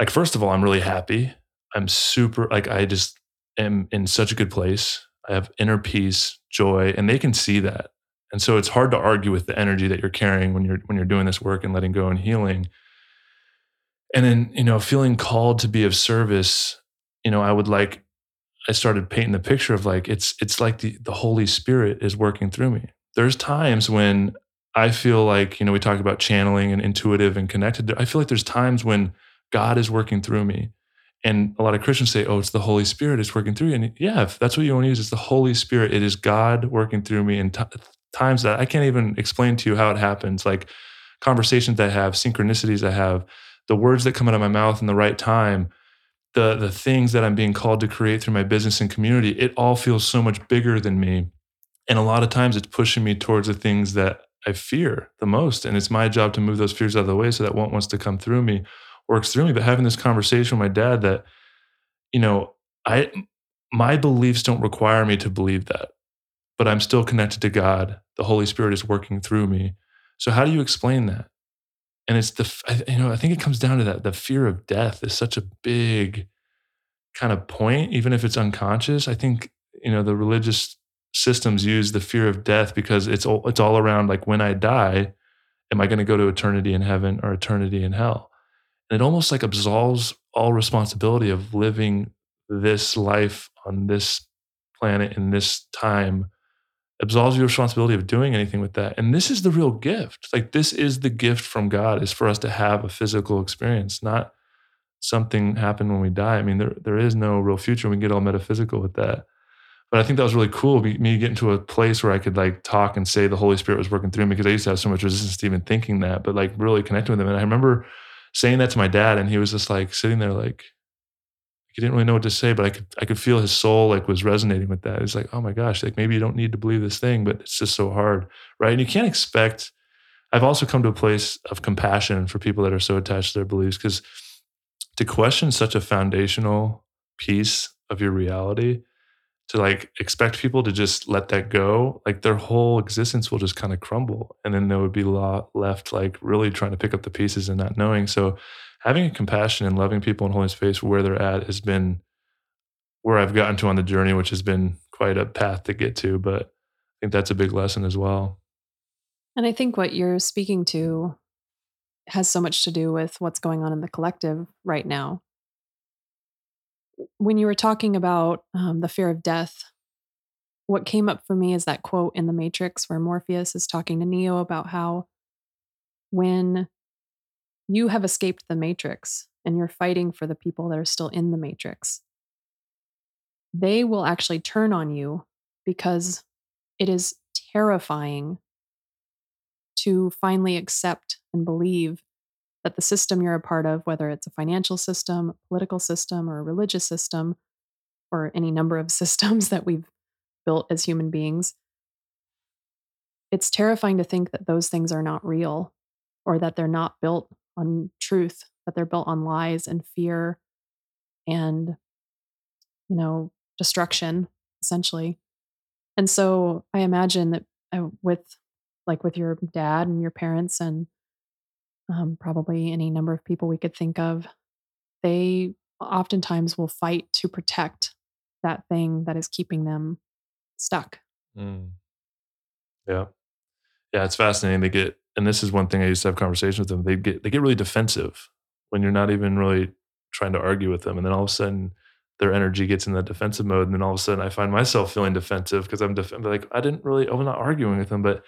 [SPEAKER 2] Like first of all, I'm really happy I'm super like I just am in such a good place. I have inner peace, joy, and they can see that. And so it's hard to argue with the energy that you're carrying when you're when you're doing this work and letting go and healing. And then, you know, feeling called to be of service, you know, I would like I started painting the picture of like it's it's like the the Holy Spirit is working through me. There's times when I feel like, you know, we talk about channeling and intuitive and connected. I feel like there's times when God is working through me. And a lot of Christians say, oh, it's the Holy Spirit is working through you. And yeah, if that's what you want to use, it's the Holy Spirit. It is God working through me in t- times that I can't even explain to you how it happens. Like conversations I have, synchronicities I have, the words that come out of my mouth in the right time, the, the things that I'm being called to create through my business and community, it all feels so much bigger than me. And a lot of times it's pushing me towards the things that I fear the most. And it's my job to move those fears out of the way so that what wants to come through me works through me. But having this conversation with my dad that, you know, I my beliefs don't require me to believe that, but I'm still connected to God. The Holy Spirit is working through me. So how do you explain that? And it's the you know I think it comes down to that the fear of death is such a big kind of point, even if it's unconscious. I think you know the religious systems use the fear of death because it's all it's all around like when I die, am I going to go to eternity in heaven or eternity in hell? And it almost like absolves all responsibility of living this life on this planet in this time absolves your responsibility of doing anything with that. And this is the real gift. Like this is the gift from god is for us to have a physical experience not something happen when we die. I mean there, there is no real future. We can get all metaphysical with that. But i think that was really cool me getting to a place where i could like talk and say the holy spirit was working through me because i used to have so much resistance to even thinking that but like really connecting with him. And i remember saying that to my dad and he was just like sitting there like he didn't really know what to say but i could i could feel his soul like was resonating with that. It's like oh my gosh like maybe you don't need to believe this thing but it's just so hard right? And you can't expect i've also come to a place of compassion for people that are so attached to their beliefs because to question such a foundational piece of your reality to like expect people to just let that go like their whole existence will just kind of crumble and then there would be lo- left like really trying to pick up the pieces and not knowing. So having a compassion and loving people in holy space where they're at has been where i've gotten to on the journey which has been quite a path to get to but i think that's a big lesson as well
[SPEAKER 3] And I think what you're speaking to has so much to do with what's going on in the collective right now. when you were talking about um, the fear of death, what came up for me is that quote in The Matrix where Morpheus is talking to Neo about how when you have escaped the Matrix and you're fighting for the people that are still in the Matrix, they will actually turn on you because it is terrifying to finally accept and believe that the system you're a part of, whether it's a financial system, political system, or a religious system, or any number of systems that we've built as human beings, it's terrifying to think that those things are not real or that they're not built on truth, that they're built on lies and fear and, you know, destruction, essentially. And so I imagine that uh, with, like, with your dad and your parents and um, probably any number of people we could think of, they oftentimes will fight to protect that thing that is keeping them stuck.
[SPEAKER 2] Mm. Yeah. Yeah, it's fascinating. They get, and this is one thing I used to have conversations with them. They get they get really defensive when you're not even really trying to argue with them, and then all of a sudden their energy gets in that defensive mode, and then all of a sudden I find myself feeling defensive because I'm def- like I didn't really, I was not arguing with them, but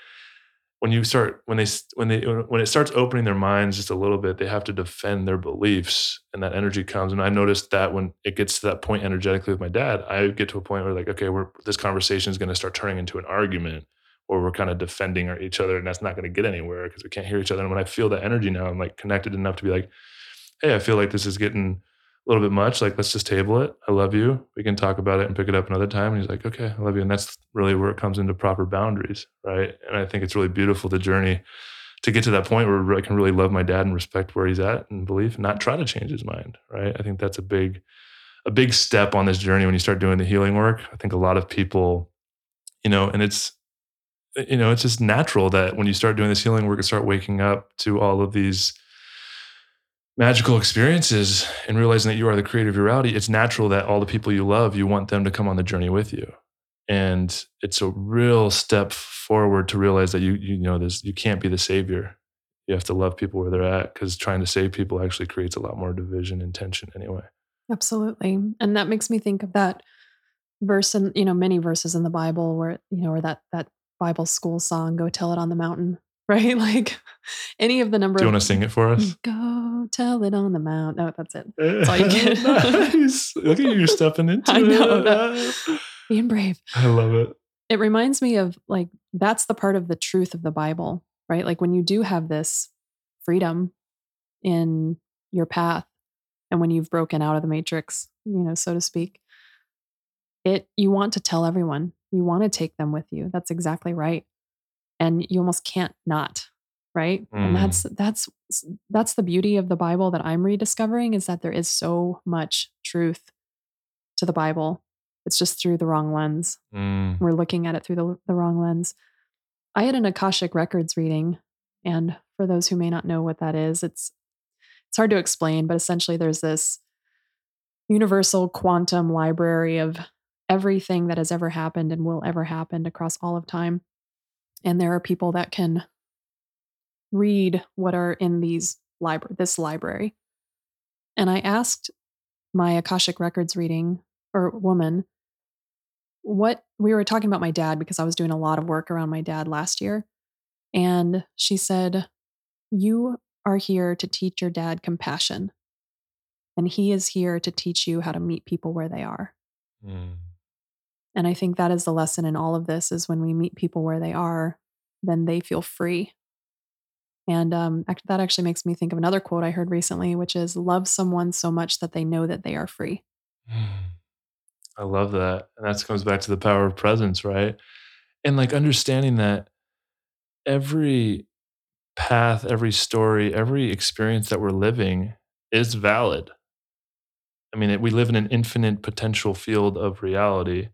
[SPEAKER 2] when you start when they when they when it starts opening their minds just a little bit they have to defend their beliefs and that energy comes and i noticed that when it gets to that point energetically with my dad i get to a point where like okay we're this conversation is going to start turning into an argument or we're kind of defending each other and that's not going to get anywhere because we can't hear each other and when i feel that energy now i'm like connected enough to be like hey i feel like this is getting a little bit much. Like, let's just table it. I love you. We can talk about it and pick it up another time. And he's like, okay, I love you. And that's really where it comes into proper boundaries, right? And I think it's really beautiful the journey to get to that point where I can really love my dad and respect where he's at and believe, and not try to change his mind, right? I think that's a big, a big step on this journey when you start doing the healing work. I think a lot of people, you know, and it's, you know, it's just natural that when you start doing this healing work and start waking up to all of these magical experiences and realizing that you are the creator of your reality, it's natural that all the people you love, you want them to come on the journey with you. And it's a real step forward to realize that you you know this you can't be the savior. You have to love people where they're at because trying to save people actually creates a lot more division and tension anyway.
[SPEAKER 3] Absolutely. And that makes me think of that verse and you know many verses in the Bible where you know where that that Bible school song go tell it on the mountain right? Like any of the number.
[SPEAKER 2] Do you want to sing it for us?
[SPEAKER 3] Go tell it on the mount. No, that's it. That's all you get.
[SPEAKER 2] nice. Look at you stepping into
[SPEAKER 3] I know,
[SPEAKER 2] it.
[SPEAKER 3] Being brave.
[SPEAKER 2] I love it.
[SPEAKER 3] It reminds me of like that's the part of the truth of the Bible, right? Like when you do have this freedom in your path and when you've broken out of the matrix, you know, so to speak, it you want to tell everyone. You want to take them with you. That's exactly right and you almost can't not right mm. and that's that's that's the beauty of the bible that i'm rediscovering is that there is so much truth to the bible it's just through the wrong lens mm. we're looking at it through the, the wrong lens i had an akashic records reading and for those who may not know what that is it's it's hard to explain but essentially there's this universal quantum library of everything that has ever happened and will ever happen across all of time. And there are people that can read what are in these library this library. And i asked my akashic records reading or woman what we were talking about my dad because i was doing a lot of work around my dad last year. And she said you are here to teach your dad compassion. And he is here to teach you how to meet people where they are. Mm. And I think that is the lesson in all of this is when we meet people where they are, then they feel free. And um, that actually makes me think of another quote I heard recently, which is love someone so much that they know that they are free.
[SPEAKER 2] I love that. And that comes back to the power of presence, right? And like understanding that every path, every story, every experience that we're living is valid. I mean, we live in an infinite potential field of reality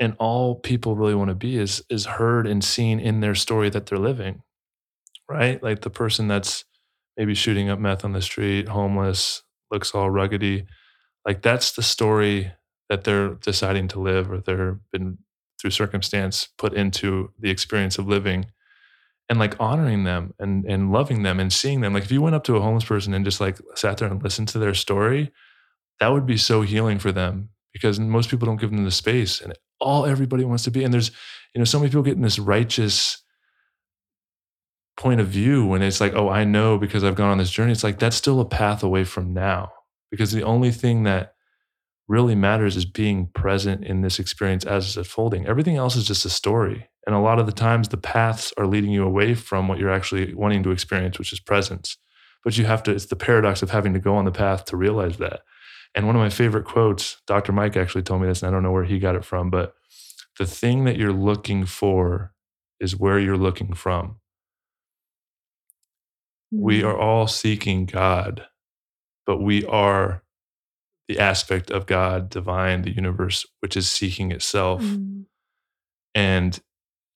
[SPEAKER 2] and all people really want to be is is heard and seen in their story that they're living right? Like the person that's maybe shooting up meth on the street homeless looks all ruggedy like that's the story that they're deciding to live or they're been through circumstance put into the experience of living and like honoring them and and loving them and seeing them. Like if you went up to a homeless person and just like sat there and listened to their story that would be so healing for them because most people don't give them the space and all everybody wants to be. And there's, you know, so many people get in this righteous point of view when it's like, oh, I know because I've gone on this journey. It's like that's still a path away from now because the only thing that really matters is being present in this experience as it's unfolding. Everything else is just a story. And a lot of the times the paths are leading you away from what you're actually wanting to experience, which is presence. But you have to, it's the paradox of having to go on the path to realize that. And one of my favorite quotes, Dr. Mike actually told me this, and I don't know where he got it from, but the thing that you're looking for is where you're looking from. We
[SPEAKER 3] Mm.
[SPEAKER 2] are all seeking God, but we are the aspect of God, divine, the universe, which is seeking itself.
[SPEAKER 3] Mm.
[SPEAKER 2] And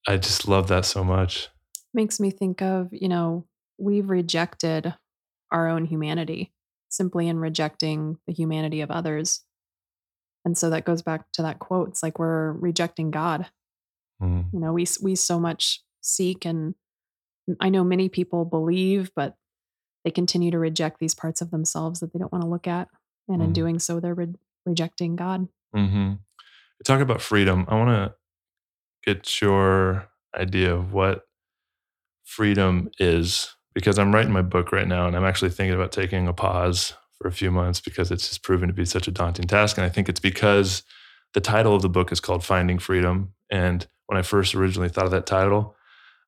[SPEAKER 2] I just love that so much.
[SPEAKER 3] makes me think of, you know, we've rejected our own humanity simply in rejecting the humanity of others. And so that goes back to that quote. It's like we're rejecting God.
[SPEAKER 2] Mm.
[SPEAKER 3] You know, we we so much seek and I know many people believe, but they continue to reject these parts of themselves that they don't want to look at. And in
[SPEAKER 2] Mm.
[SPEAKER 3] doing so, they're re- rejecting God.
[SPEAKER 2] hmm Talk about freedom. I want to get your idea of what freedom is because I'm writing my book right now and I'm actually thinking about taking a pause for a few months because it's just proven to be such a daunting task. And I think it's because the title of the book is called Finding Freedom. And when I first originally thought of that title,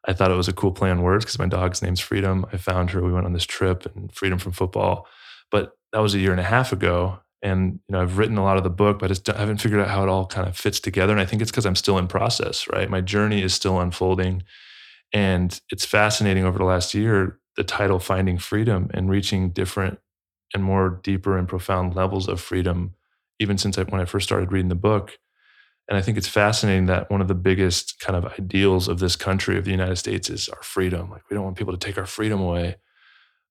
[SPEAKER 2] I thought it was a cool play on words because my dog's name's Freedom. I found her. We went on this trip and freedom from football. But that was a year and a half ago. And you know, I've written a lot of the book, but I just haven't figured out how it all kind of fits together. And I think it's because I'm still in process, right? My journey is still unfolding. And it's fascinating over the last year, the title Finding Freedom and reaching different and more deeper and profound levels of freedom, even since I, when I first started reading the book. And I think it's fascinating that one of the biggest kind of ideals of this country, of the United States, is our freedom. Like, we don't want people to take our freedom away.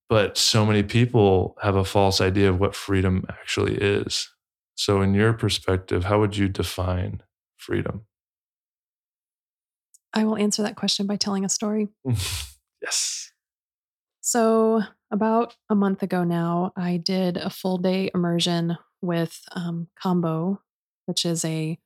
[SPEAKER 2] But so many people have a false idea of what freedom actually is. So, in your perspective, how would you define freedom?
[SPEAKER 3] I will answer that question by telling a story.
[SPEAKER 2] yes.
[SPEAKER 3] So, about a month ago now, I did a full day immersion with um, Kambo, which is a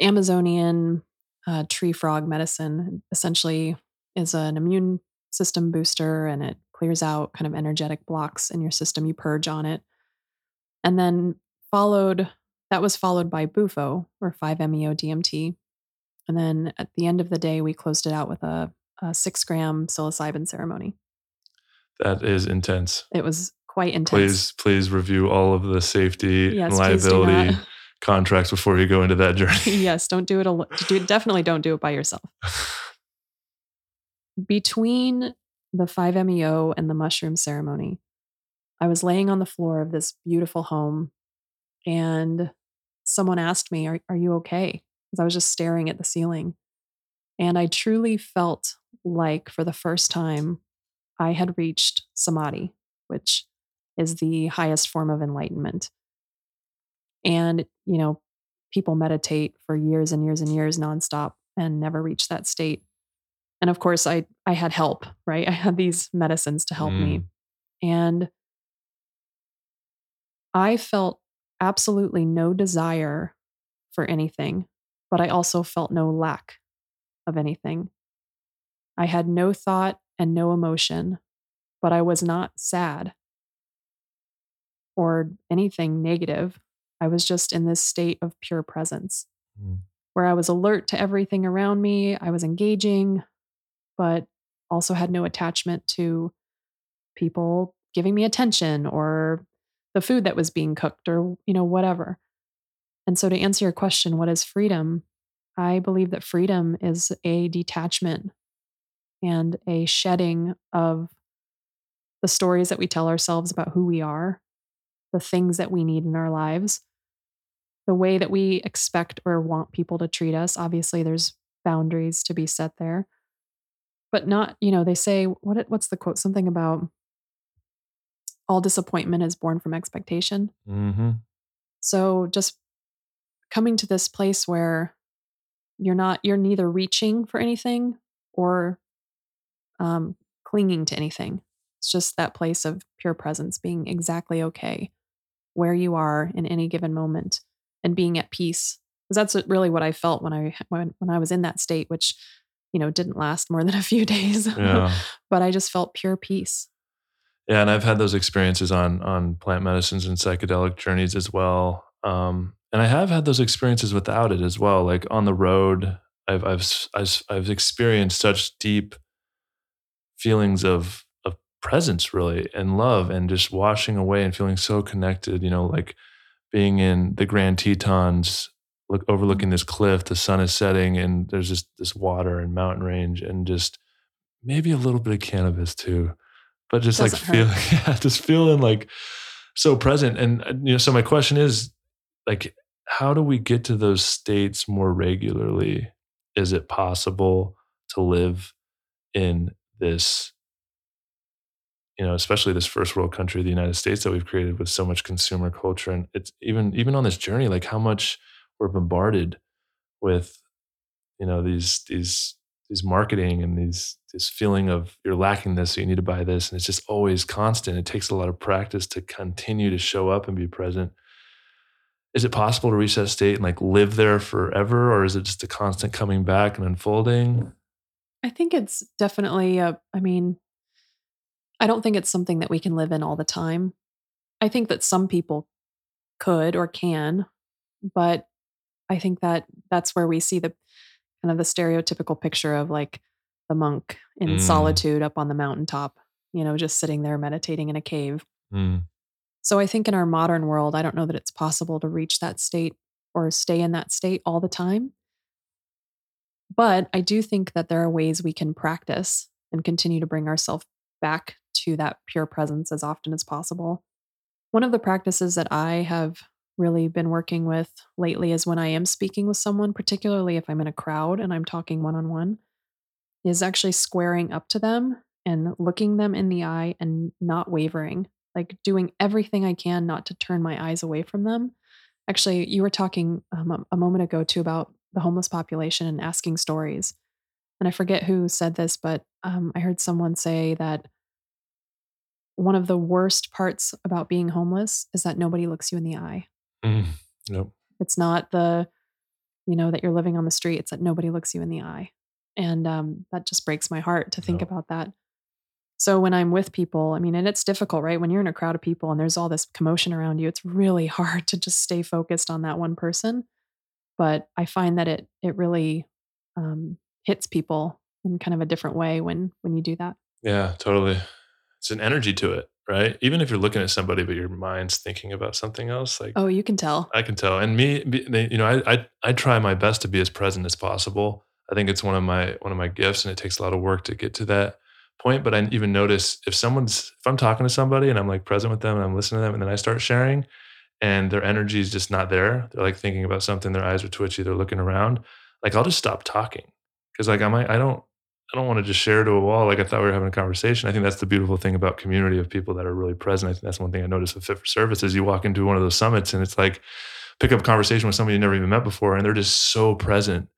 [SPEAKER 3] Amazonian uh, tree frog medicine. Essentially, is an immune system booster, and it clears out kind of energetic blocks in your system. You purge on it, and then followed. That was followed by Bufo or 5-MeO DMT, and then at the end of the day, we closed it out with a, a six gram psilocybin ceremony.
[SPEAKER 2] That is intense.
[SPEAKER 3] It was quite intense.
[SPEAKER 2] Please, please review all of the safety
[SPEAKER 3] Yes,
[SPEAKER 2] and liability contracts before you go into that journey.
[SPEAKER 3] yes, don't do it. Al- do, definitely don't do it by yourself. Between the 5MEO and the mushroom ceremony, I was laying on the floor of this beautiful home and someone asked me, Are, are you okay? Because I was just staring at the ceiling. And I truly felt like for the first time, I had reached samadhi, which is the highest form of enlightenment. And, you know, people meditate for years and years and years nonstop and never reach that state. And of course, I I had help, right? I had these medicines to help me. Mm. And I felt absolutely no desire for anything, but I also felt no lack of anything. I had no thought and no emotion, but I was not sad or anything negative. I was just in this state of pure presence
[SPEAKER 2] Mm.
[SPEAKER 3] where I was alert to everything around me. I was engaging, but also had no attachment to people giving me attention or the food that was being cooked or, you know, whatever. And so to answer your question, what is freedom? I believe that freedom is a detachment and a shedding of the stories that we tell ourselves about who we are, the things that we need in our lives, the way that we expect or want people to treat us. Obviously, there's boundaries to be set there, but not, you know, they say, what, what's the quote? Something about all disappointment is born from expectation.
[SPEAKER 2] hmm
[SPEAKER 3] So just coming to this place where you're not, you're neither reaching for anything or um, clinging to anything. It's just that place of pure presence being exactly okay where you are in any given moment and being at peace. Because that's really what I felt when I when, when I was in that state, which you know didn't last more than a few days.
[SPEAKER 2] Yeah.
[SPEAKER 3] but I just felt pure peace.
[SPEAKER 2] Yeah, and I've had those experiences on on plant medicines and psychedelic journeys as well. Um, and I have had those experiences without it as well. Like on the road, I've I've I've, I've experienced such deep feelings of of presence, really, and love, and just washing away and feeling so connected. You know, like being in the Grand Tetons, look overlooking this cliff. The sun is setting, and there's just this water and mountain range, and just maybe a little bit of cannabis too but just like
[SPEAKER 3] Doesn't
[SPEAKER 2] feeling, yeah, just feeling like so present. And uh, you know, so my question is, like, how do we get to those states more regularly? Is it possible to live in this, you know, especially this first world country, the United States, that we've created with so much consumer culture, and it's even even on this journey, like how much we're bombarded with, you know, these these these marketing and these this feeling of you're lacking this, so you need to buy this, and it's just always constant. It takes a lot of practice to continue to show up and be present. Is it possible to reach that state and like live there forever, or is it just a constant coming back and unfolding?
[SPEAKER 3] I think it's definitely a, I mean, I don't think it's something that we can live in all the time. I think that some people could or can, but I think that that's where we see the kind of the stereotypical picture of like the monk in
[SPEAKER 2] Mm.
[SPEAKER 3] solitude up on the mountaintop, you know, just sitting there meditating in a cave.
[SPEAKER 2] Mm,
[SPEAKER 3] So I think in our modern world, I don't know that it's possible to reach that state or stay in that state all the time. But I do think that there are ways we can practice and continue to bring ourselves back to that pure presence as often as possible. One of the practices that I have really been working with lately is when I am speaking with someone, particularly if I'm in a crowd and I'm talking one on one, is actually squaring up to them and looking them in the eye and not wavering, like doing everything I can not to turn my eyes away from them. Actually, you were talking um, a- moment ago too about the homeless population and asking stories. And I forget who said this, but um, I heard someone say that one of the worst parts about being homeless is that nobody looks you in the eye.
[SPEAKER 2] mm, nope.
[SPEAKER 3] It's not the, you know, that you're living on the street. It's that nobody looks you in the eye. And um, that just breaks my heart to think
[SPEAKER 2] No.
[SPEAKER 3] about that. So when I'm with people, I mean, and it's difficult, right? When you're in a crowd of people and there's all this commotion around you, it's really hard to just stay focused on that one person. But I find that it it really um, hits people in kind of a different way when when you do that.
[SPEAKER 2] Yeah, totally. It's an energy to it, right? Even if you're looking at somebody, but your mind's thinking about something else, like
[SPEAKER 3] Oh, you can tell.
[SPEAKER 2] I can tell. And me, you know, I, I I try my best to be as present as possible. I think it's one of my one of my gifts, and it takes a lot of work to get to that point. But I even notice if someone's if I'm talking to somebody and I'm like present with them and I'm listening to them, and then I start sharing, and their energy is just not there. They're like thinking about something. Their eyes are twitchy. They're looking around. Like I'll just stop talking because like I might I don't I don't want to just share to a wall like I thought we were having a conversation. I think that's the beautiful thing about community of people that are really present. I think that's one thing I noticed with Fit for Service is you walk into one of those summits and it's like pick up conversation with somebody you never even met before and they're just so present.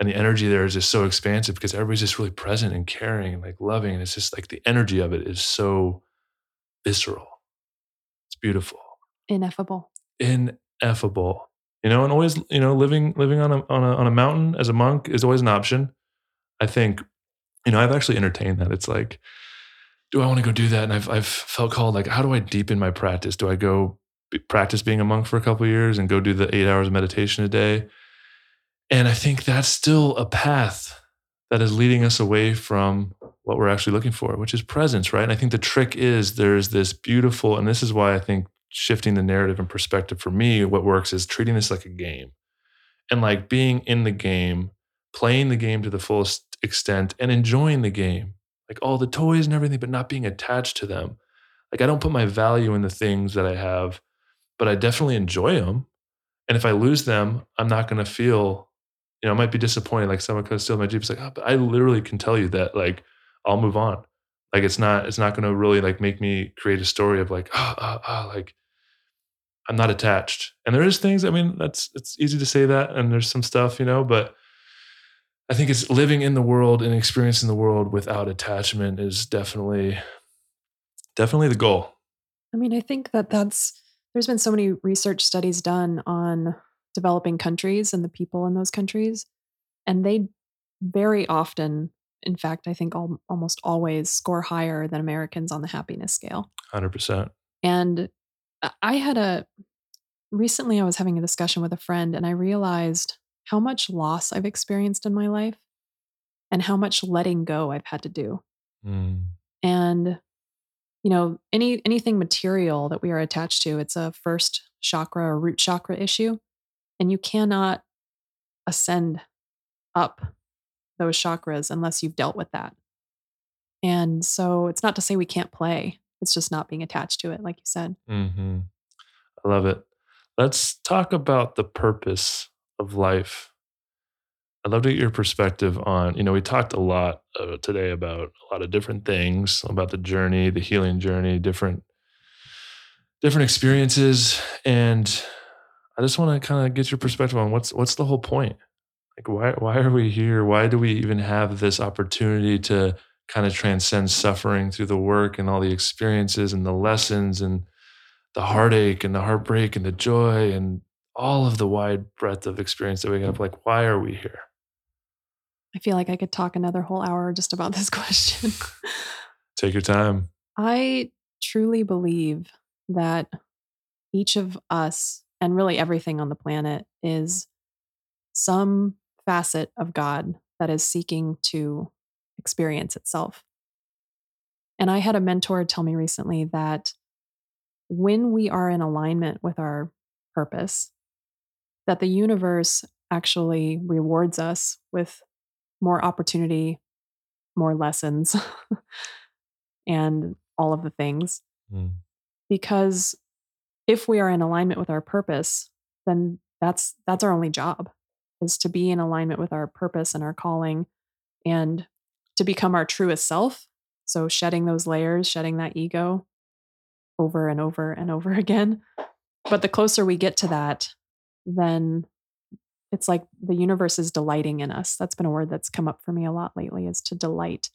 [SPEAKER 2] And the energy there is just so expansive because everybody's just really present and caring and like loving. And it's just like the energy of it is so visceral. It's beautiful
[SPEAKER 3] Ineffable.
[SPEAKER 2] ineffable. You know, and always, you know, living living on a on a on a mountain as a monk is always an option. I think, you know, I've actually entertained that. It's like, do I want to go do that? And I've I've felt called like, how do I deepen my practice? Do I go practice being a monk for a couple of years and go do the eight hours of meditation a day? And I think that's still a path that is leading us away from what we're actually looking for, which is presence, right? And I think the trick is there's this beautiful, and this is why I think shifting the narrative and perspective for me, what works is treating this like a game and like being in the game, playing the game to the fullest extent and enjoying the game, like all the toys and everything, but not being attached to them. Like I don't put my value in the things that I have, but I definitely enjoy them. And if I lose them, I'm not going to feel, you know, I might be disappointed. Like someone could steal my Jeep. It's like, oh, but I literally can tell you that like I'll move on. Like it's not, it's not going to really like make me create a story of like, ah, ah, ah, like I'm not attached. And there is things, I mean, that's it's easy to say that. And there's some stuff, you know, but I think it's living in the world and experiencing the world without attachment is definitely, definitely the goal.
[SPEAKER 3] I mean, I think that that's there's been so many research studies done on developing countries and the people in those countries. And they very often, in fact, I think al- almost always score higher than Americans on the happiness scale.
[SPEAKER 2] 100%.
[SPEAKER 3] And I- had a recently, I was having a discussion with a friend and I realized how much loss I've experienced in my life and how much letting go I've had to do.
[SPEAKER 2] Mm.
[SPEAKER 3] And you know, any anything material that we are attached to, it's a first chakra or root chakra issue. And you cannot ascend up those chakras unless you've dealt with that. And so it's not to say we can't play. It's just not being attached to it, like you said.
[SPEAKER 2] hmm I love it. Let's talk about the purpose of life. I'd love to get your perspective on, you know, we talked a lot uh, today about a lot of different things about the journey, the healing journey, different different experiences and I just want to kind of get your perspective on what's what's the whole point? Like why why are we here? Why do we even have this opportunity to kind of transcend suffering through the work and all the experiences and the lessons and the heartache and the heartbreak and the joy and all of the wide breadth of experience that we have like why are we here
[SPEAKER 3] I feel like I could talk another whole hour just about this question.
[SPEAKER 2] take your time
[SPEAKER 3] I truly believe that each of us and really everything on the planet is some facet of God that is seeking to experience itself. And I had a mentor tell me recently that when we are in alignment with our purpose, that the universe actually rewards us with more opportunity, more lessons, and all of the things.
[SPEAKER 2] Mm.
[SPEAKER 3] Because if we are in alignment with our purpose, then that's that's our only job is to be in alignment with our purpose and our calling and to become our truest self. So shedding those layers, shedding that ego over and over and over again. But the closer we get to that, then it's like the universe is delighting in us. That's been a word that's come up for me a lot lately is to delight.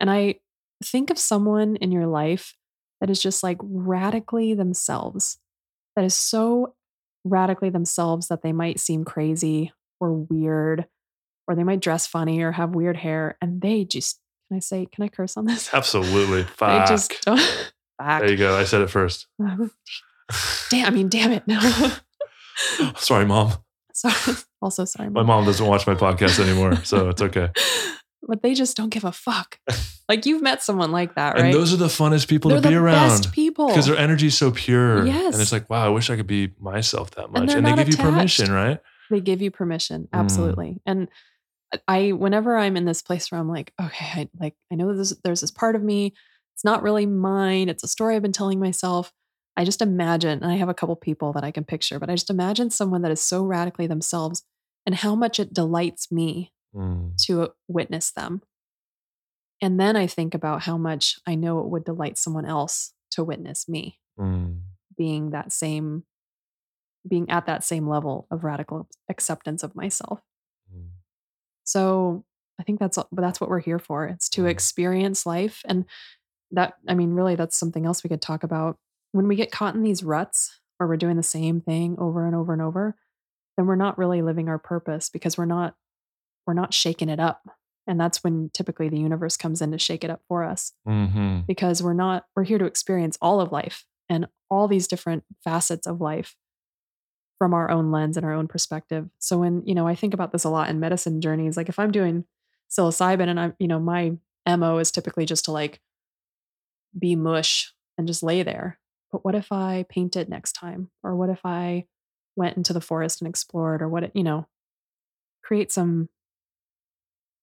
[SPEAKER 3] And I think of someone in your life that is just like radically themselves, that is so radically themselves that they might seem crazy or weird, or they might dress funny or have weird hair. And they just, can I say, can I curse on this?
[SPEAKER 2] absolutely
[SPEAKER 3] They
[SPEAKER 2] Fuck.
[SPEAKER 3] just don't.
[SPEAKER 2] there you go i said it first
[SPEAKER 3] damn, I mean, damn it. No.
[SPEAKER 2] sorry mom
[SPEAKER 3] sorry. Also, sorry.
[SPEAKER 2] my
[SPEAKER 3] Mom.
[SPEAKER 2] mom doesn't watch my podcast anymore so it's okay
[SPEAKER 3] But they just don't give a fuck. Like you've met someone like that, right?
[SPEAKER 2] and those are the funnest people
[SPEAKER 3] They're
[SPEAKER 2] to be around
[SPEAKER 3] best people.
[SPEAKER 2] because their energy is so pure
[SPEAKER 3] Yes, and
[SPEAKER 2] it's like wow i wish i could be myself that much
[SPEAKER 3] they're
[SPEAKER 2] and, they give you
[SPEAKER 3] attached.
[SPEAKER 2] permission right
[SPEAKER 3] they give you permission
[SPEAKER 2] Mm.
[SPEAKER 3] absolutely and i whenever i'm in this place where i'm like okay i like i know there's there's this part of me it's not really mine it's a story i've been telling myself i just imagine and i have a couple people that i can picture but i just imagine someone that is so radically themselves and how much it delights me
[SPEAKER 2] Mm.
[SPEAKER 3] to witness them and then i think about how much i know it would delight someone else to witness me
[SPEAKER 2] Mm.
[SPEAKER 3] being that same being at that same level of radical acceptance of myself
[SPEAKER 2] Mm.
[SPEAKER 3] so I think that's but that's what we're here for. It's to
[SPEAKER 2] Mm.
[SPEAKER 3] experience life and that I mean really that's something else we could talk about. When we get caught in these ruts where we're doing the same thing over and over and over, then we're not really living our purpose because we're not we're not shaking it up. And that's when typically the universe comes in to shake it up for us
[SPEAKER 2] Mhm.
[SPEAKER 3] because we're not we're here to experience all of life and all these different facets of life from our own lens and our own perspective. So when, you know, I think about this a lot in medicine journeys, like if I'm doing psilocybin and I'm, you know, my MO is typically just to like be mush and just lay there. But what if I paint it next time? Or what if I went into the forest and explored or what, it, you know, create some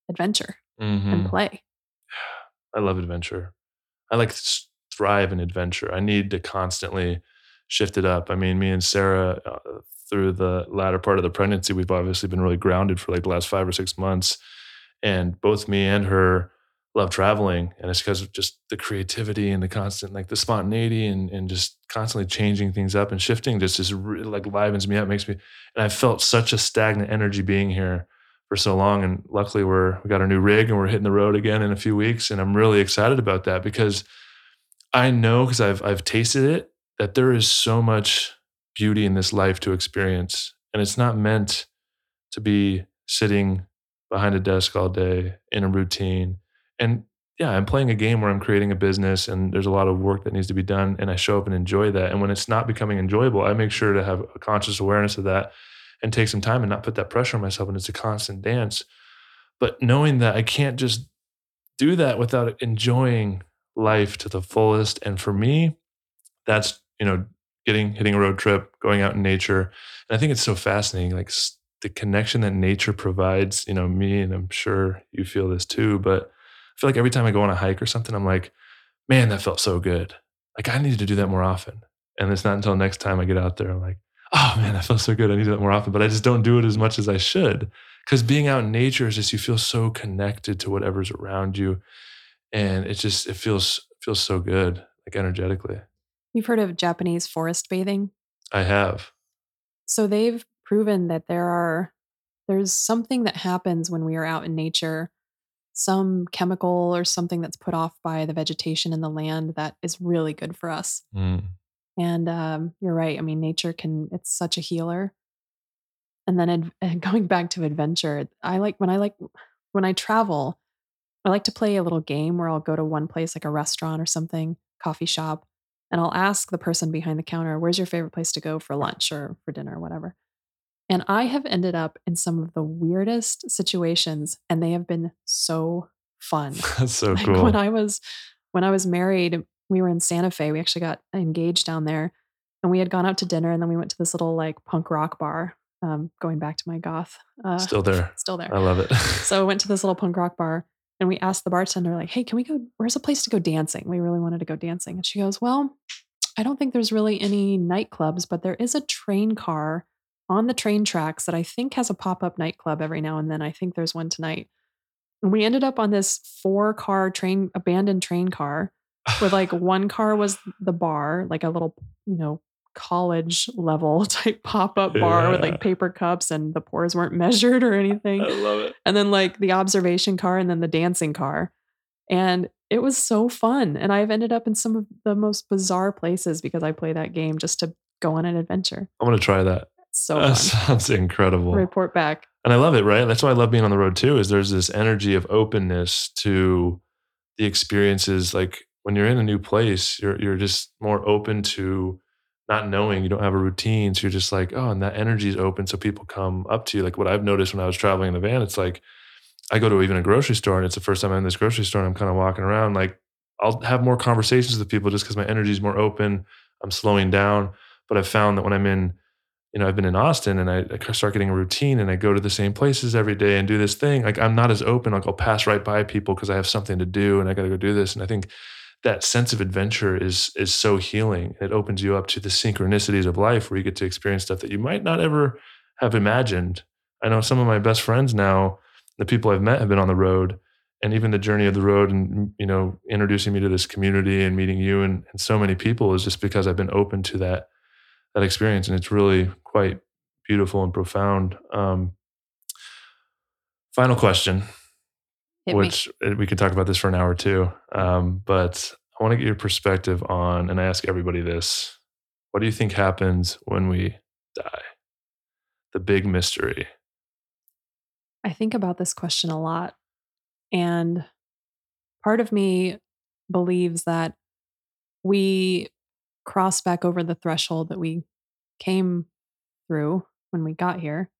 [SPEAKER 3] adventure
[SPEAKER 2] Mhm.
[SPEAKER 3] and play.
[SPEAKER 2] I love adventure. I like to thrive in adventure. I need to constantly shift it up. I mean, me and Sarah, uh, through the latter part of the pregnancy, we've obviously been really grounded for like the last five or six months. And both me and her love traveling. And it's because of just the creativity and the constant, like the spontaneity and, and just constantly changing things up and shifting just, just really like livens me up, makes me, and I felt such a stagnant energy being here for so long. And luckily we're we got our new rig and we're hitting the road again in a few weeks. And I'm really excited about that because I know because I've I've tasted it that there is so much beauty in this life to experience. And it's not meant to be sitting behind a desk all day in a routine. And yeah, I'm playing a game where I'm creating a business and there's a lot of work that needs to be done. And I show up and enjoy that. And when it's not becoming enjoyable, I make sure to have a conscious awareness of that and take some time and not put that pressure on myself. And it's a constant dance. But knowing that I can't just do that without enjoying life to the fullest. And for me, that's, you know, getting, hitting a road trip, going out in nature. And I think it's so fascinating, like the connection that nature provides, you know, me, and I'm sure you feel this too, but I feel like every time I go on a hike or something, I'm like, man, that felt so good. Like I need to do that more often. And it's not until next time I get out there, I'm like, oh man, that feels so good. I need that more often, but I just don't do it as much as I should. Because being out in nature is just you feel so connected to whatever's around you, and it just it feels feels so good, like energetically.
[SPEAKER 3] You've heard of Japanese forest bathing?
[SPEAKER 2] I have.
[SPEAKER 3] So they've proven that there are there's something that happens when we are out in nature, some chemical or something that's put off by the vegetation in the land that is really good for us.
[SPEAKER 2] Mm.
[SPEAKER 3] And um, you're right. I mean, nature can, it's such a healer. And then ad- going back to adventure, I like when I like, when I travel, I like to play a little game where I'll go to one place, like a restaurant or something, coffee shop, and I'll ask the person behind the counter, where's your favorite place to go for lunch or for dinner or whatever. And I have ended up in some of the weirdest situations, and they have been so fun.
[SPEAKER 2] That's so
[SPEAKER 3] Like
[SPEAKER 2] cool.
[SPEAKER 3] when I was when I was married, we were in Santa Fe. We actually got engaged down there, and we had gone out to dinner, and then we went to this little like punk rock bar. Um, going back to my goth, uh,
[SPEAKER 2] Still there.
[SPEAKER 3] still there.
[SPEAKER 2] I love it.
[SPEAKER 3] So I went to this little punk rock bar, and we asked the bartender like, "Hey, can we go? Where's a place to go dancing? We really wanted to go dancing." And she goes, "Well, I don't think there's really any nightclubs, but there is a train car on the train tracks that I think has a pop up nightclub every now and then. I think there's one tonight. And we ended up on this four car train, abandoned train car, where like one car was the bar, like a little, you know, college level type pop up bar with like paper cups and the pours weren't measured or anything.
[SPEAKER 2] I love it.
[SPEAKER 3] And then like the observation car and then the dancing car. And it was so fun. And I've ended up in some of the most bizarre places because I play that game just to go on an adventure.
[SPEAKER 2] I'm gonna try that.
[SPEAKER 3] It's so
[SPEAKER 2] that
[SPEAKER 3] fun.
[SPEAKER 2] sounds incredible.
[SPEAKER 3] Report back.
[SPEAKER 2] and I love it, right? That's why I love being on the road too. Is there's this energy of openness to the experiences. Like when you're in a new place, you're you're just more open to not knowing. You don't have a routine, so you're just like, oh, and that energy is open, so people come up to you. Like what I've noticed when I was traveling in the van, it's like I go to even a grocery store, and it's the first time I'm in this grocery store, and I'm kind of walking around. Like I'll have more conversations with people just because my energy is more open. I'm slowing down, but I've found that when I'm in you know, I've been in Austin and I, I start getting a routine and I go to the same places every day and do this thing. Like I'm not as open. Like I'll pass right by people because I have something to do and I got to go do this. And I think that sense of adventure is is so healing. It opens you up to the synchronicities of life where you get to experience stuff that you might not ever have imagined. I know some of my best friends now, the people I've met have been on the road and even the journey of the road and you know introducing me to this community and meeting you and, and so many people is just because I've been open to that that experience and it's really quite beautiful and profound um, final question
[SPEAKER 3] Hit
[SPEAKER 2] which uh, we could talk about this for an hour too um, but i want to get your perspective on and i ask everybody this what do you think happens when we die the big mystery
[SPEAKER 3] I think about this question a lot. And part of me believes that we cross back over the threshold that we came through when we got here.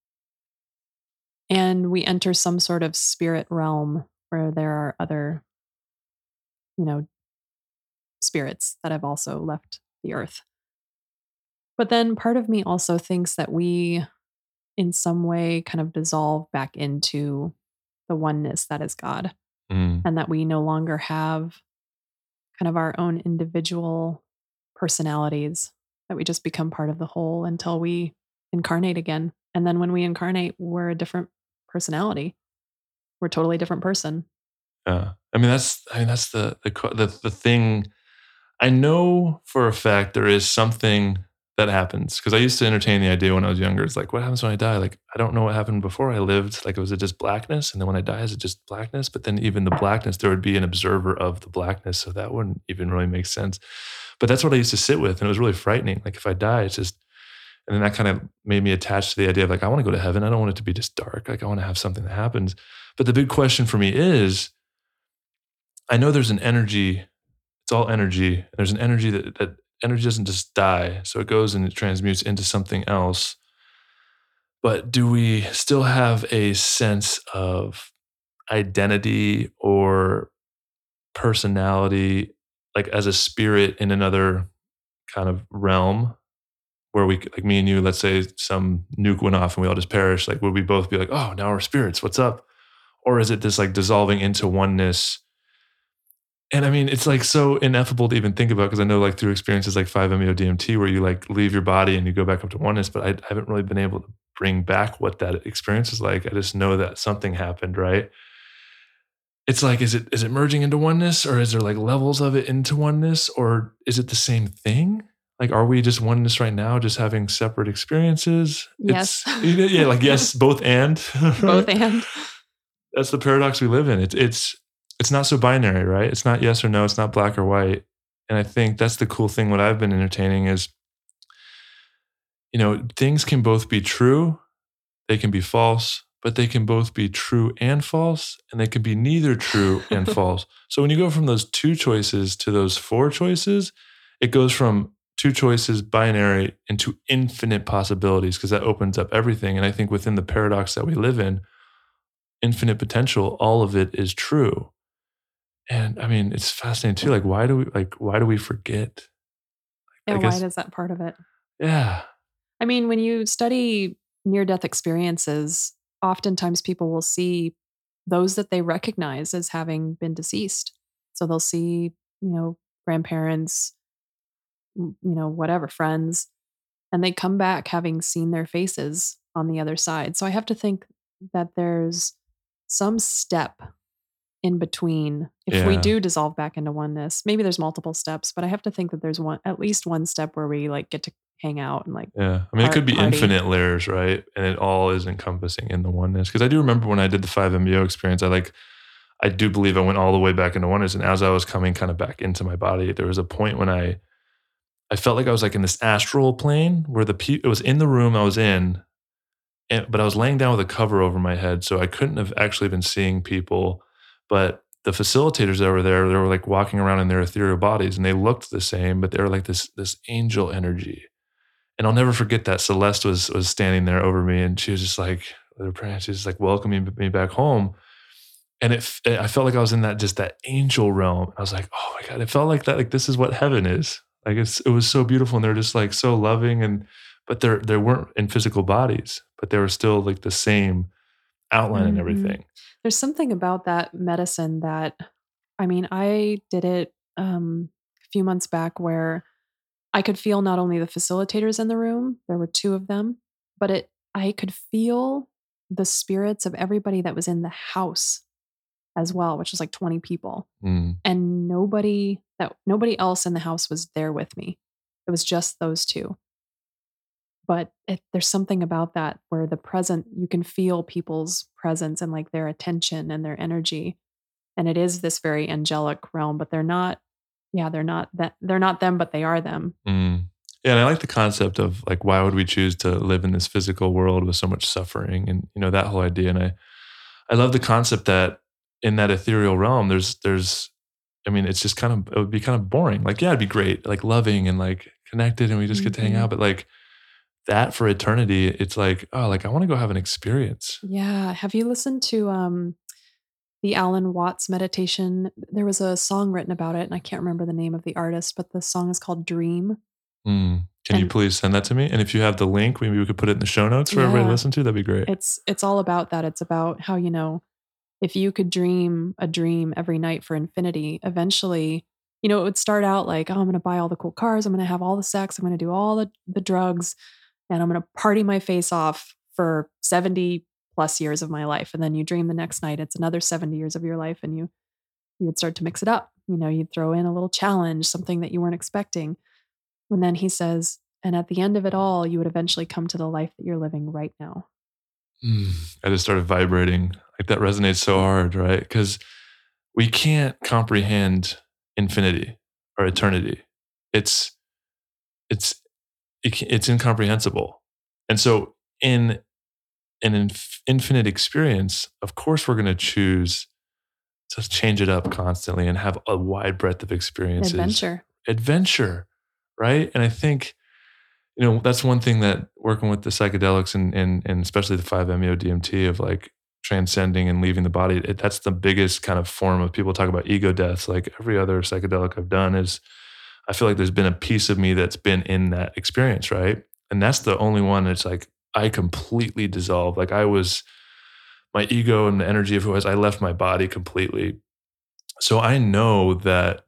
[SPEAKER 3] And we enter some sort of spirit realm where there are other, you know, spirits that have also left the earth. But then part of me also thinks that we in some way kind of dissolve back into the oneness that is God
[SPEAKER 2] Mm,
[SPEAKER 3] and that we no longer have kind of our own individual personalities, that we just become part of the whole until we incarnate again. And then when we incarnate, we're a different personality. We're totally different person.
[SPEAKER 2] yeah i mean that's i mean that's the the the, the thing i know for a fact there is something that happens because i used to entertain the idea when i was younger it's like what happens when i die like i don't know what happened before i lived like was it just blackness and then when i die is it just blackness but then even the blackness there would be an observer of the blackness so that wouldn't even really make sense but that's what I used to sit with, and it was really frightening. Like if I die, it's just, and then that kind of made me attached to the idea of like I want to go to heaven. I don't want it to be just dark. Like I want to have something that happens. But the big question for me is, I know there's an energy. It's all energy. There's an energy that that energy doesn't just die, so it goes and it transmutes into something else. But do we still have a sense of identity or personality like as a spirit in another kind of realm where we like me and you let's say some nuke went off and we all just perished like would we both be like oh now we're spirits what's up or is it this like dissolving into oneness? And i mean it's like so ineffable to even think about because i know like through experiences like 5meo dmt where you like leave your body and you go back up to oneness but I, I haven't really been able to bring back what that experience is like. I just know that something happened right? It's like is it is it merging into oneness or is there like levels of it into oneness or is it the same thing? Like are we just oneness right now just having separate experiences?
[SPEAKER 3] Yes.
[SPEAKER 2] It's- yeah like yes both and
[SPEAKER 3] Both and.
[SPEAKER 2] That's the paradox we live in it's it's it's not so binary right it's not yes or no it's not black or white and i think that's the cool thing what i've been entertaining is you know things can both be true they can be false but they can both be true and false, and they can be neither true and false. So when you go from those two choices to those four choices, it goes from two choices binary into infinite possibilities because that opens up everything. And I think within the paradox that we live in, infinite potential, all of it is true. And I mean, it's fascinating too. Like, why do we like why do we forget?
[SPEAKER 3] Yeah, why
[SPEAKER 2] guess-
[SPEAKER 3] does that part of it?
[SPEAKER 2] Yeah.
[SPEAKER 3] I mean, when you study near death experiences, oftentimes people will see those that they recognize as having been deceased. So they'll see, you know, grandparents, you know, whatever, friends, and they come back having seen their faces on the other side. So I have to think that there's some step in between if we do dissolve back into oneness. Maybe there's multiple steps, but I have to think that there's one at least one step where we like get to hang out and like
[SPEAKER 2] Yeah. I mean, it could be
[SPEAKER 3] party.
[SPEAKER 2] infinite layers, right? And it all is encompassing in the oneness. Because I do remember when I did the 5-MeO experience, I like, I do believe I went all the way back into oneness. And as I was coming kind of back into my body, there was a point when I, I felt like I was like in this astral plane where the pe- it was in the room I was in, and, but I was laying down with a cover over my head, so I couldn't have actually been seeing people. But the facilitators that were there, they were like walking around in their ethereal bodies, and they looked the same, but they were like this this angel energy. And I'll never forget that Celeste was was standing there over me, and she was just like, she was like welcoming me back home. And it, f- I felt like I was in that just that angel realm. I was like, oh my god, it felt like that. Like this is what heaven is. Like it's it was so beautiful, and they're just like so loving, and but they're they weren't in physical bodies, but they were still like the same outline and
[SPEAKER 3] Mhm.
[SPEAKER 2] everything.
[SPEAKER 3] There's something about that medicine that, I mean, I did it um, a few months back where I could feel not only the facilitators in the room, there were two of them, but it I could feel the spirits of everybody that was in the house as well, which was like 20 people.
[SPEAKER 2] Mm,
[SPEAKER 3] And nobody that nobody else in the house was there with me. It was just those two. But it, there's something about that where the present, you can feel people's presence and like their attention and their energy. And it is this very angelic realm, but they're not, yeah, they're not that, they're not them, but they are them.
[SPEAKER 2] mm. Yeah, and I like the concept of like why would we choose to live in this physical world with so much suffering, and you know that whole idea. And I, I love the concept that in that ethereal realm, there's there's, I mean, it's just kind of it would be kind of boring. Like yeah, it'd be great, like loving and like connected, and we just get to hang
[SPEAKER 3] Mhm.
[SPEAKER 2] out. But like that for eternity, it's like oh, like I want to go have an experience.
[SPEAKER 3] Yeah. Have you listened to um, the Alan Watts meditation? There was a song written about it, and I can't remember the name of the artist, but the song is called Dream.
[SPEAKER 2] Mm. Can you please send that to me? And if you have the link, maybe we could put it in the show notes for everybody to listen to. That'd be great.
[SPEAKER 3] it's it's all about that it's about how you know if you could dream a dream every night for infinity eventually you know it would start out like oh i'm going to buy all the cool cars i'm going to have all the sex i'm going to do all the, the drugs and i'm going to party my face off for 70 plus years of my life and then you dream the next night it's another 70 years of your life and you you would start to mix it up you know you'd throw in a little challenge something that you weren't expecting and then he says and at the end of it all you would eventually come to the life that you're living right now
[SPEAKER 2] Mm, I just started vibrating. Like that resonates so hard, right? Because we can't comprehend infinity or eternity. it's it's it, it's incomprehensible. And so in an inf- infinite experience, of course we're going to choose to change it up constantly and have a wide breadth of experiences
[SPEAKER 3] Adventure.
[SPEAKER 2] adventure, right? And I think, you know, that's one thing that working with the psychedelics and and, and especially the 5-MeO DMT of like transcending and leaving the body, it, that's the biggest kind of form of people talk about ego deaths. Like every other psychedelic I've done is, I feel like there's been a piece of me that's been in that experience, right? And that's the only one that's like I completely dissolved. Like I was, my ego and the energy of who I was, I left my body completely. So I know that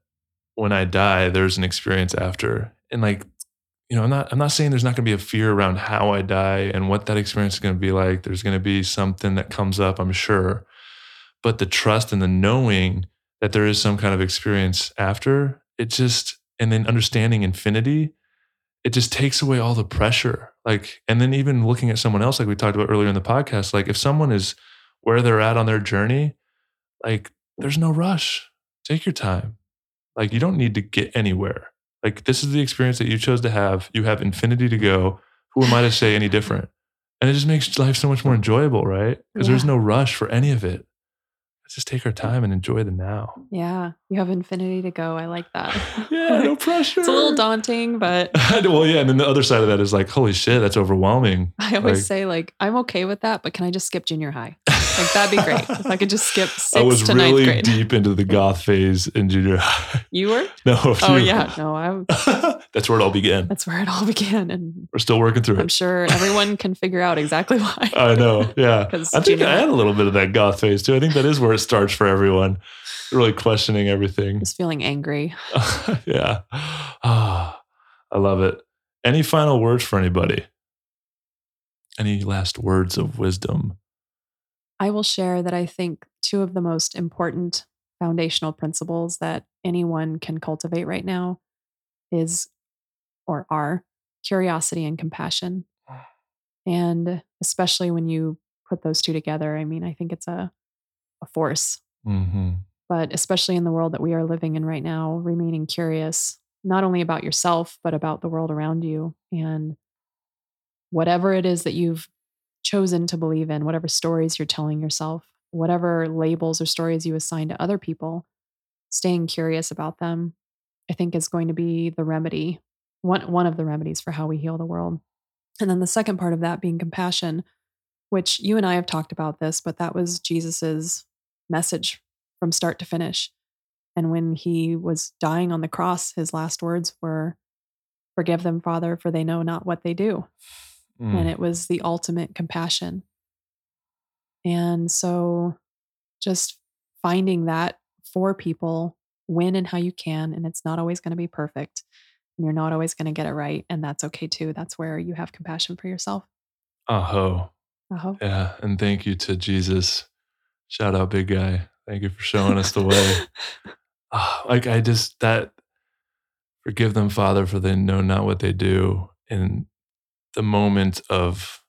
[SPEAKER 2] when I die, there's an experience after. And like, you know, I'm not I'm not saying there's not gonna be a fear around how I die and what that experience is gonna be like. There's gonna be something that comes up, I'm sure. But the trust and the knowing that there is some kind of experience after, it just and then understanding infinity, it just takes away all the pressure. Like, and then even looking at someone else, like we talked about earlier in the podcast, like if someone is where they're at on their journey, like there's no rush. Take your time. Like you don't need to get anywhere. Like this is the experience that you chose to have. You have infinity to go. Who am I to say any different? And it just makes life so much more enjoyable, right? Because there's no rush for any of it. Let's just take our time and enjoy the now.
[SPEAKER 3] Yeah. You have infinity to go. I like that.
[SPEAKER 2] Yeah, no pressure.
[SPEAKER 3] it's a little daunting, but
[SPEAKER 2] well, yeah, and then the other side of that is like, holy shit, that's overwhelming.
[SPEAKER 3] I always
[SPEAKER 2] Like-
[SPEAKER 3] say like I'm okay with that, but can I just skip junior high? Like that'd be great. if I could just skip
[SPEAKER 2] I
[SPEAKER 3] sixth
[SPEAKER 2] was
[SPEAKER 3] to ninth
[SPEAKER 2] really
[SPEAKER 3] grade.
[SPEAKER 2] deep into the goth phase in junior high.
[SPEAKER 3] You were?
[SPEAKER 2] No,
[SPEAKER 3] Oh
[SPEAKER 2] few.
[SPEAKER 3] yeah. No, I'm
[SPEAKER 2] that's where it all began.
[SPEAKER 3] that's where it all began. And
[SPEAKER 2] We're still working through it.
[SPEAKER 3] I'm sure everyone can figure out exactly why.
[SPEAKER 2] I know. Yeah. I think I had a little bit of that goth phase too. I think that is where it starts for everyone. Really questioning everything.
[SPEAKER 3] just feeling angry.
[SPEAKER 2] yeah. Ah, I love it. Any final words for anybody? Any last words of wisdom?
[SPEAKER 3] I will share that I think two of the most important foundational principles that anyone can cultivate right now is or are curiosity and compassion. And especially when you put those two together, I mean, I think it's a, a force.
[SPEAKER 2] Mm-hmm.
[SPEAKER 3] But especially in the world that we are living in right now, remaining curious, not only about yourself, but about the world around you and whatever it is that you've chosen to believe in, whatever stories you're telling yourself, whatever labels or stories you assign to other people, staying curious about them, I think is going to be the remedy, one, one of the remedies for how we heal the world. And then the second part of that being compassion, which you and I have talked about this, but that was Jesus's message from start to finish. And when he was dying on the cross, his last words were, Forgive them, Father, for they know not what they do
[SPEAKER 2] Mm.
[SPEAKER 3] and it was the ultimate compassion. And so just finding that for people when and how you can. And it's not always going to be perfect. And you're not always going to get it right. And that's okay too. That's where you have compassion for yourself.
[SPEAKER 2] Aho.
[SPEAKER 3] I hope.
[SPEAKER 2] Yeah. And thank you to Jesus. Shout out, big guy. Thank you for showing us the way. Ah, like I just that forgive them, Father, for they know not what they do. And the moment of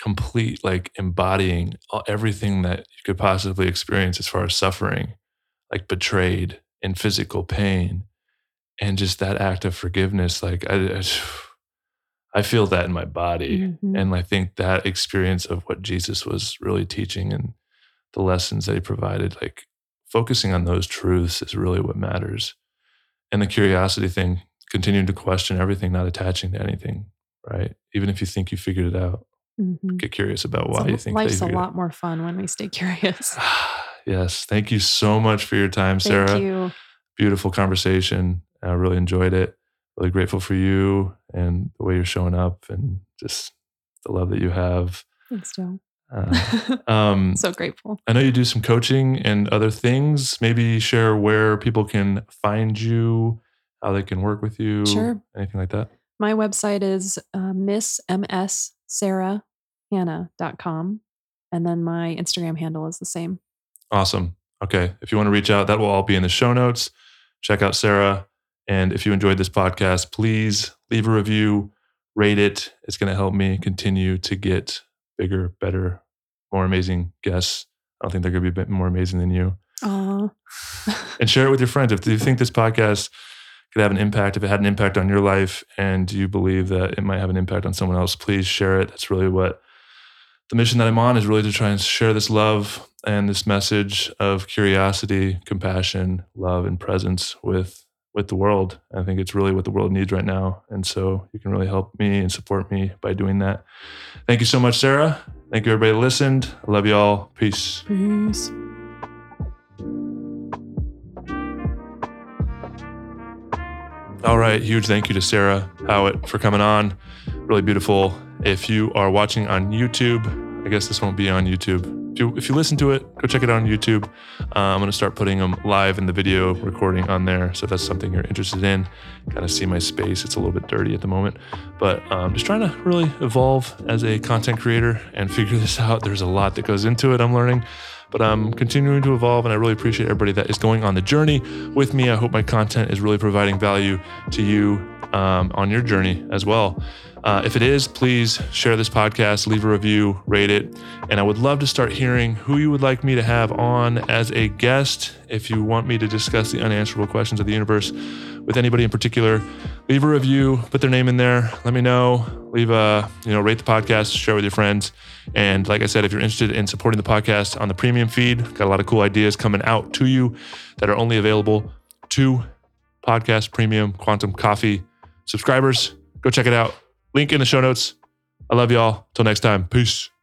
[SPEAKER 2] complete like embodying everything that you could possibly experience as far as suffering, like betrayed and physical pain, and just that act of forgiveness. Like I, I, feel that in my body.
[SPEAKER 3] Mhm.
[SPEAKER 2] And I think that experience of what Jesus was really teaching and the lessons that he provided, like focusing on those truths is really what matters. And the curiosity thing, continuing to question everything, not attaching to anything, right? Even if you think you figured it out,
[SPEAKER 3] Mhm.
[SPEAKER 2] get curious about
[SPEAKER 3] So
[SPEAKER 2] why you think
[SPEAKER 3] life's a lot more fun when we stay curious.
[SPEAKER 2] yes. Thank you so much for your time, Sarah.
[SPEAKER 3] Thank you.
[SPEAKER 2] Beautiful conversation. I really enjoyed it. Really grateful for you and the way you're showing up and just the love that you have.
[SPEAKER 3] Thanks, Joe.
[SPEAKER 2] Uh, um,
[SPEAKER 3] so grateful.
[SPEAKER 2] I know you do some coaching and other things. Maybe share where people can find you, how they can work with you,
[SPEAKER 3] Sure.
[SPEAKER 2] anything like that.
[SPEAKER 3] My website is uh, misssarahhannah.com. And then my Instagram handle is the same.
[SPEAKER 2] Awesome. Okay. If you want to reach out, that will all be in the show notes. Check out Sarah. And if you enjoyed this podcast, please leave a review, rate it. It's going to help me continue to get bigger, better, more amazing guests. I don't think they're going to be a bit more amazing than you.
[SPEAKER 3] Aw.
[SPEAKER 2] and share it with your friends. If you think this podcast could have an impact, if it had an impact on your life and you believe that it might have an impact on someone else, please share it. That's really what the mission that I'm on is really to try and share this love and this message of curiosity, compassion, love, and presence with with the world. I think it's really what the world needs right now. And so you can really help me and support me by doing that. Thank you so much, Sarah. Thank you, everybody listened. I love you all. Peace.
[SPEAKER 3] Peace.
[SPEAKER 2] All right. Huge thank you to Sarah Howitt for coming on. Really beautiful. If you are watching on YouTube, I guess this won't be on YouTube. If you, if you listen to it, go check it out on YouTube. Uh, I'm going to start putting them live in the video recording on there. So if that's something you're interested in, kind of see my space. It's a little bit dirty at the moment, but I'm um, just trying to really evolve as a content creator and figure this out. There's a lot that goes into it. I'm learning but I'm continuing to evolve and I really appreciate everybody that is going on the journey with me. I hope my content is really providing value to you um, on your journey as well. Uh, if it is, please share this podcast, leave a review, rate it. And I would love to start hearing who you would like me to have on as a guest. If you want me to discuss the unanswerable questions of the universe with anybody in particular, leave a review, put their name in there. Let me know. Leave a, you know, rate the podcast, share with your friends. And like I said, if you're interested in supporting the podcast on the premium feed, got a lot of cool ideas coming out to you that are only available to podcast premium quantum coffee subscribers. Go check it out. Link in the show notes. I love y'all. Till next time. Peace.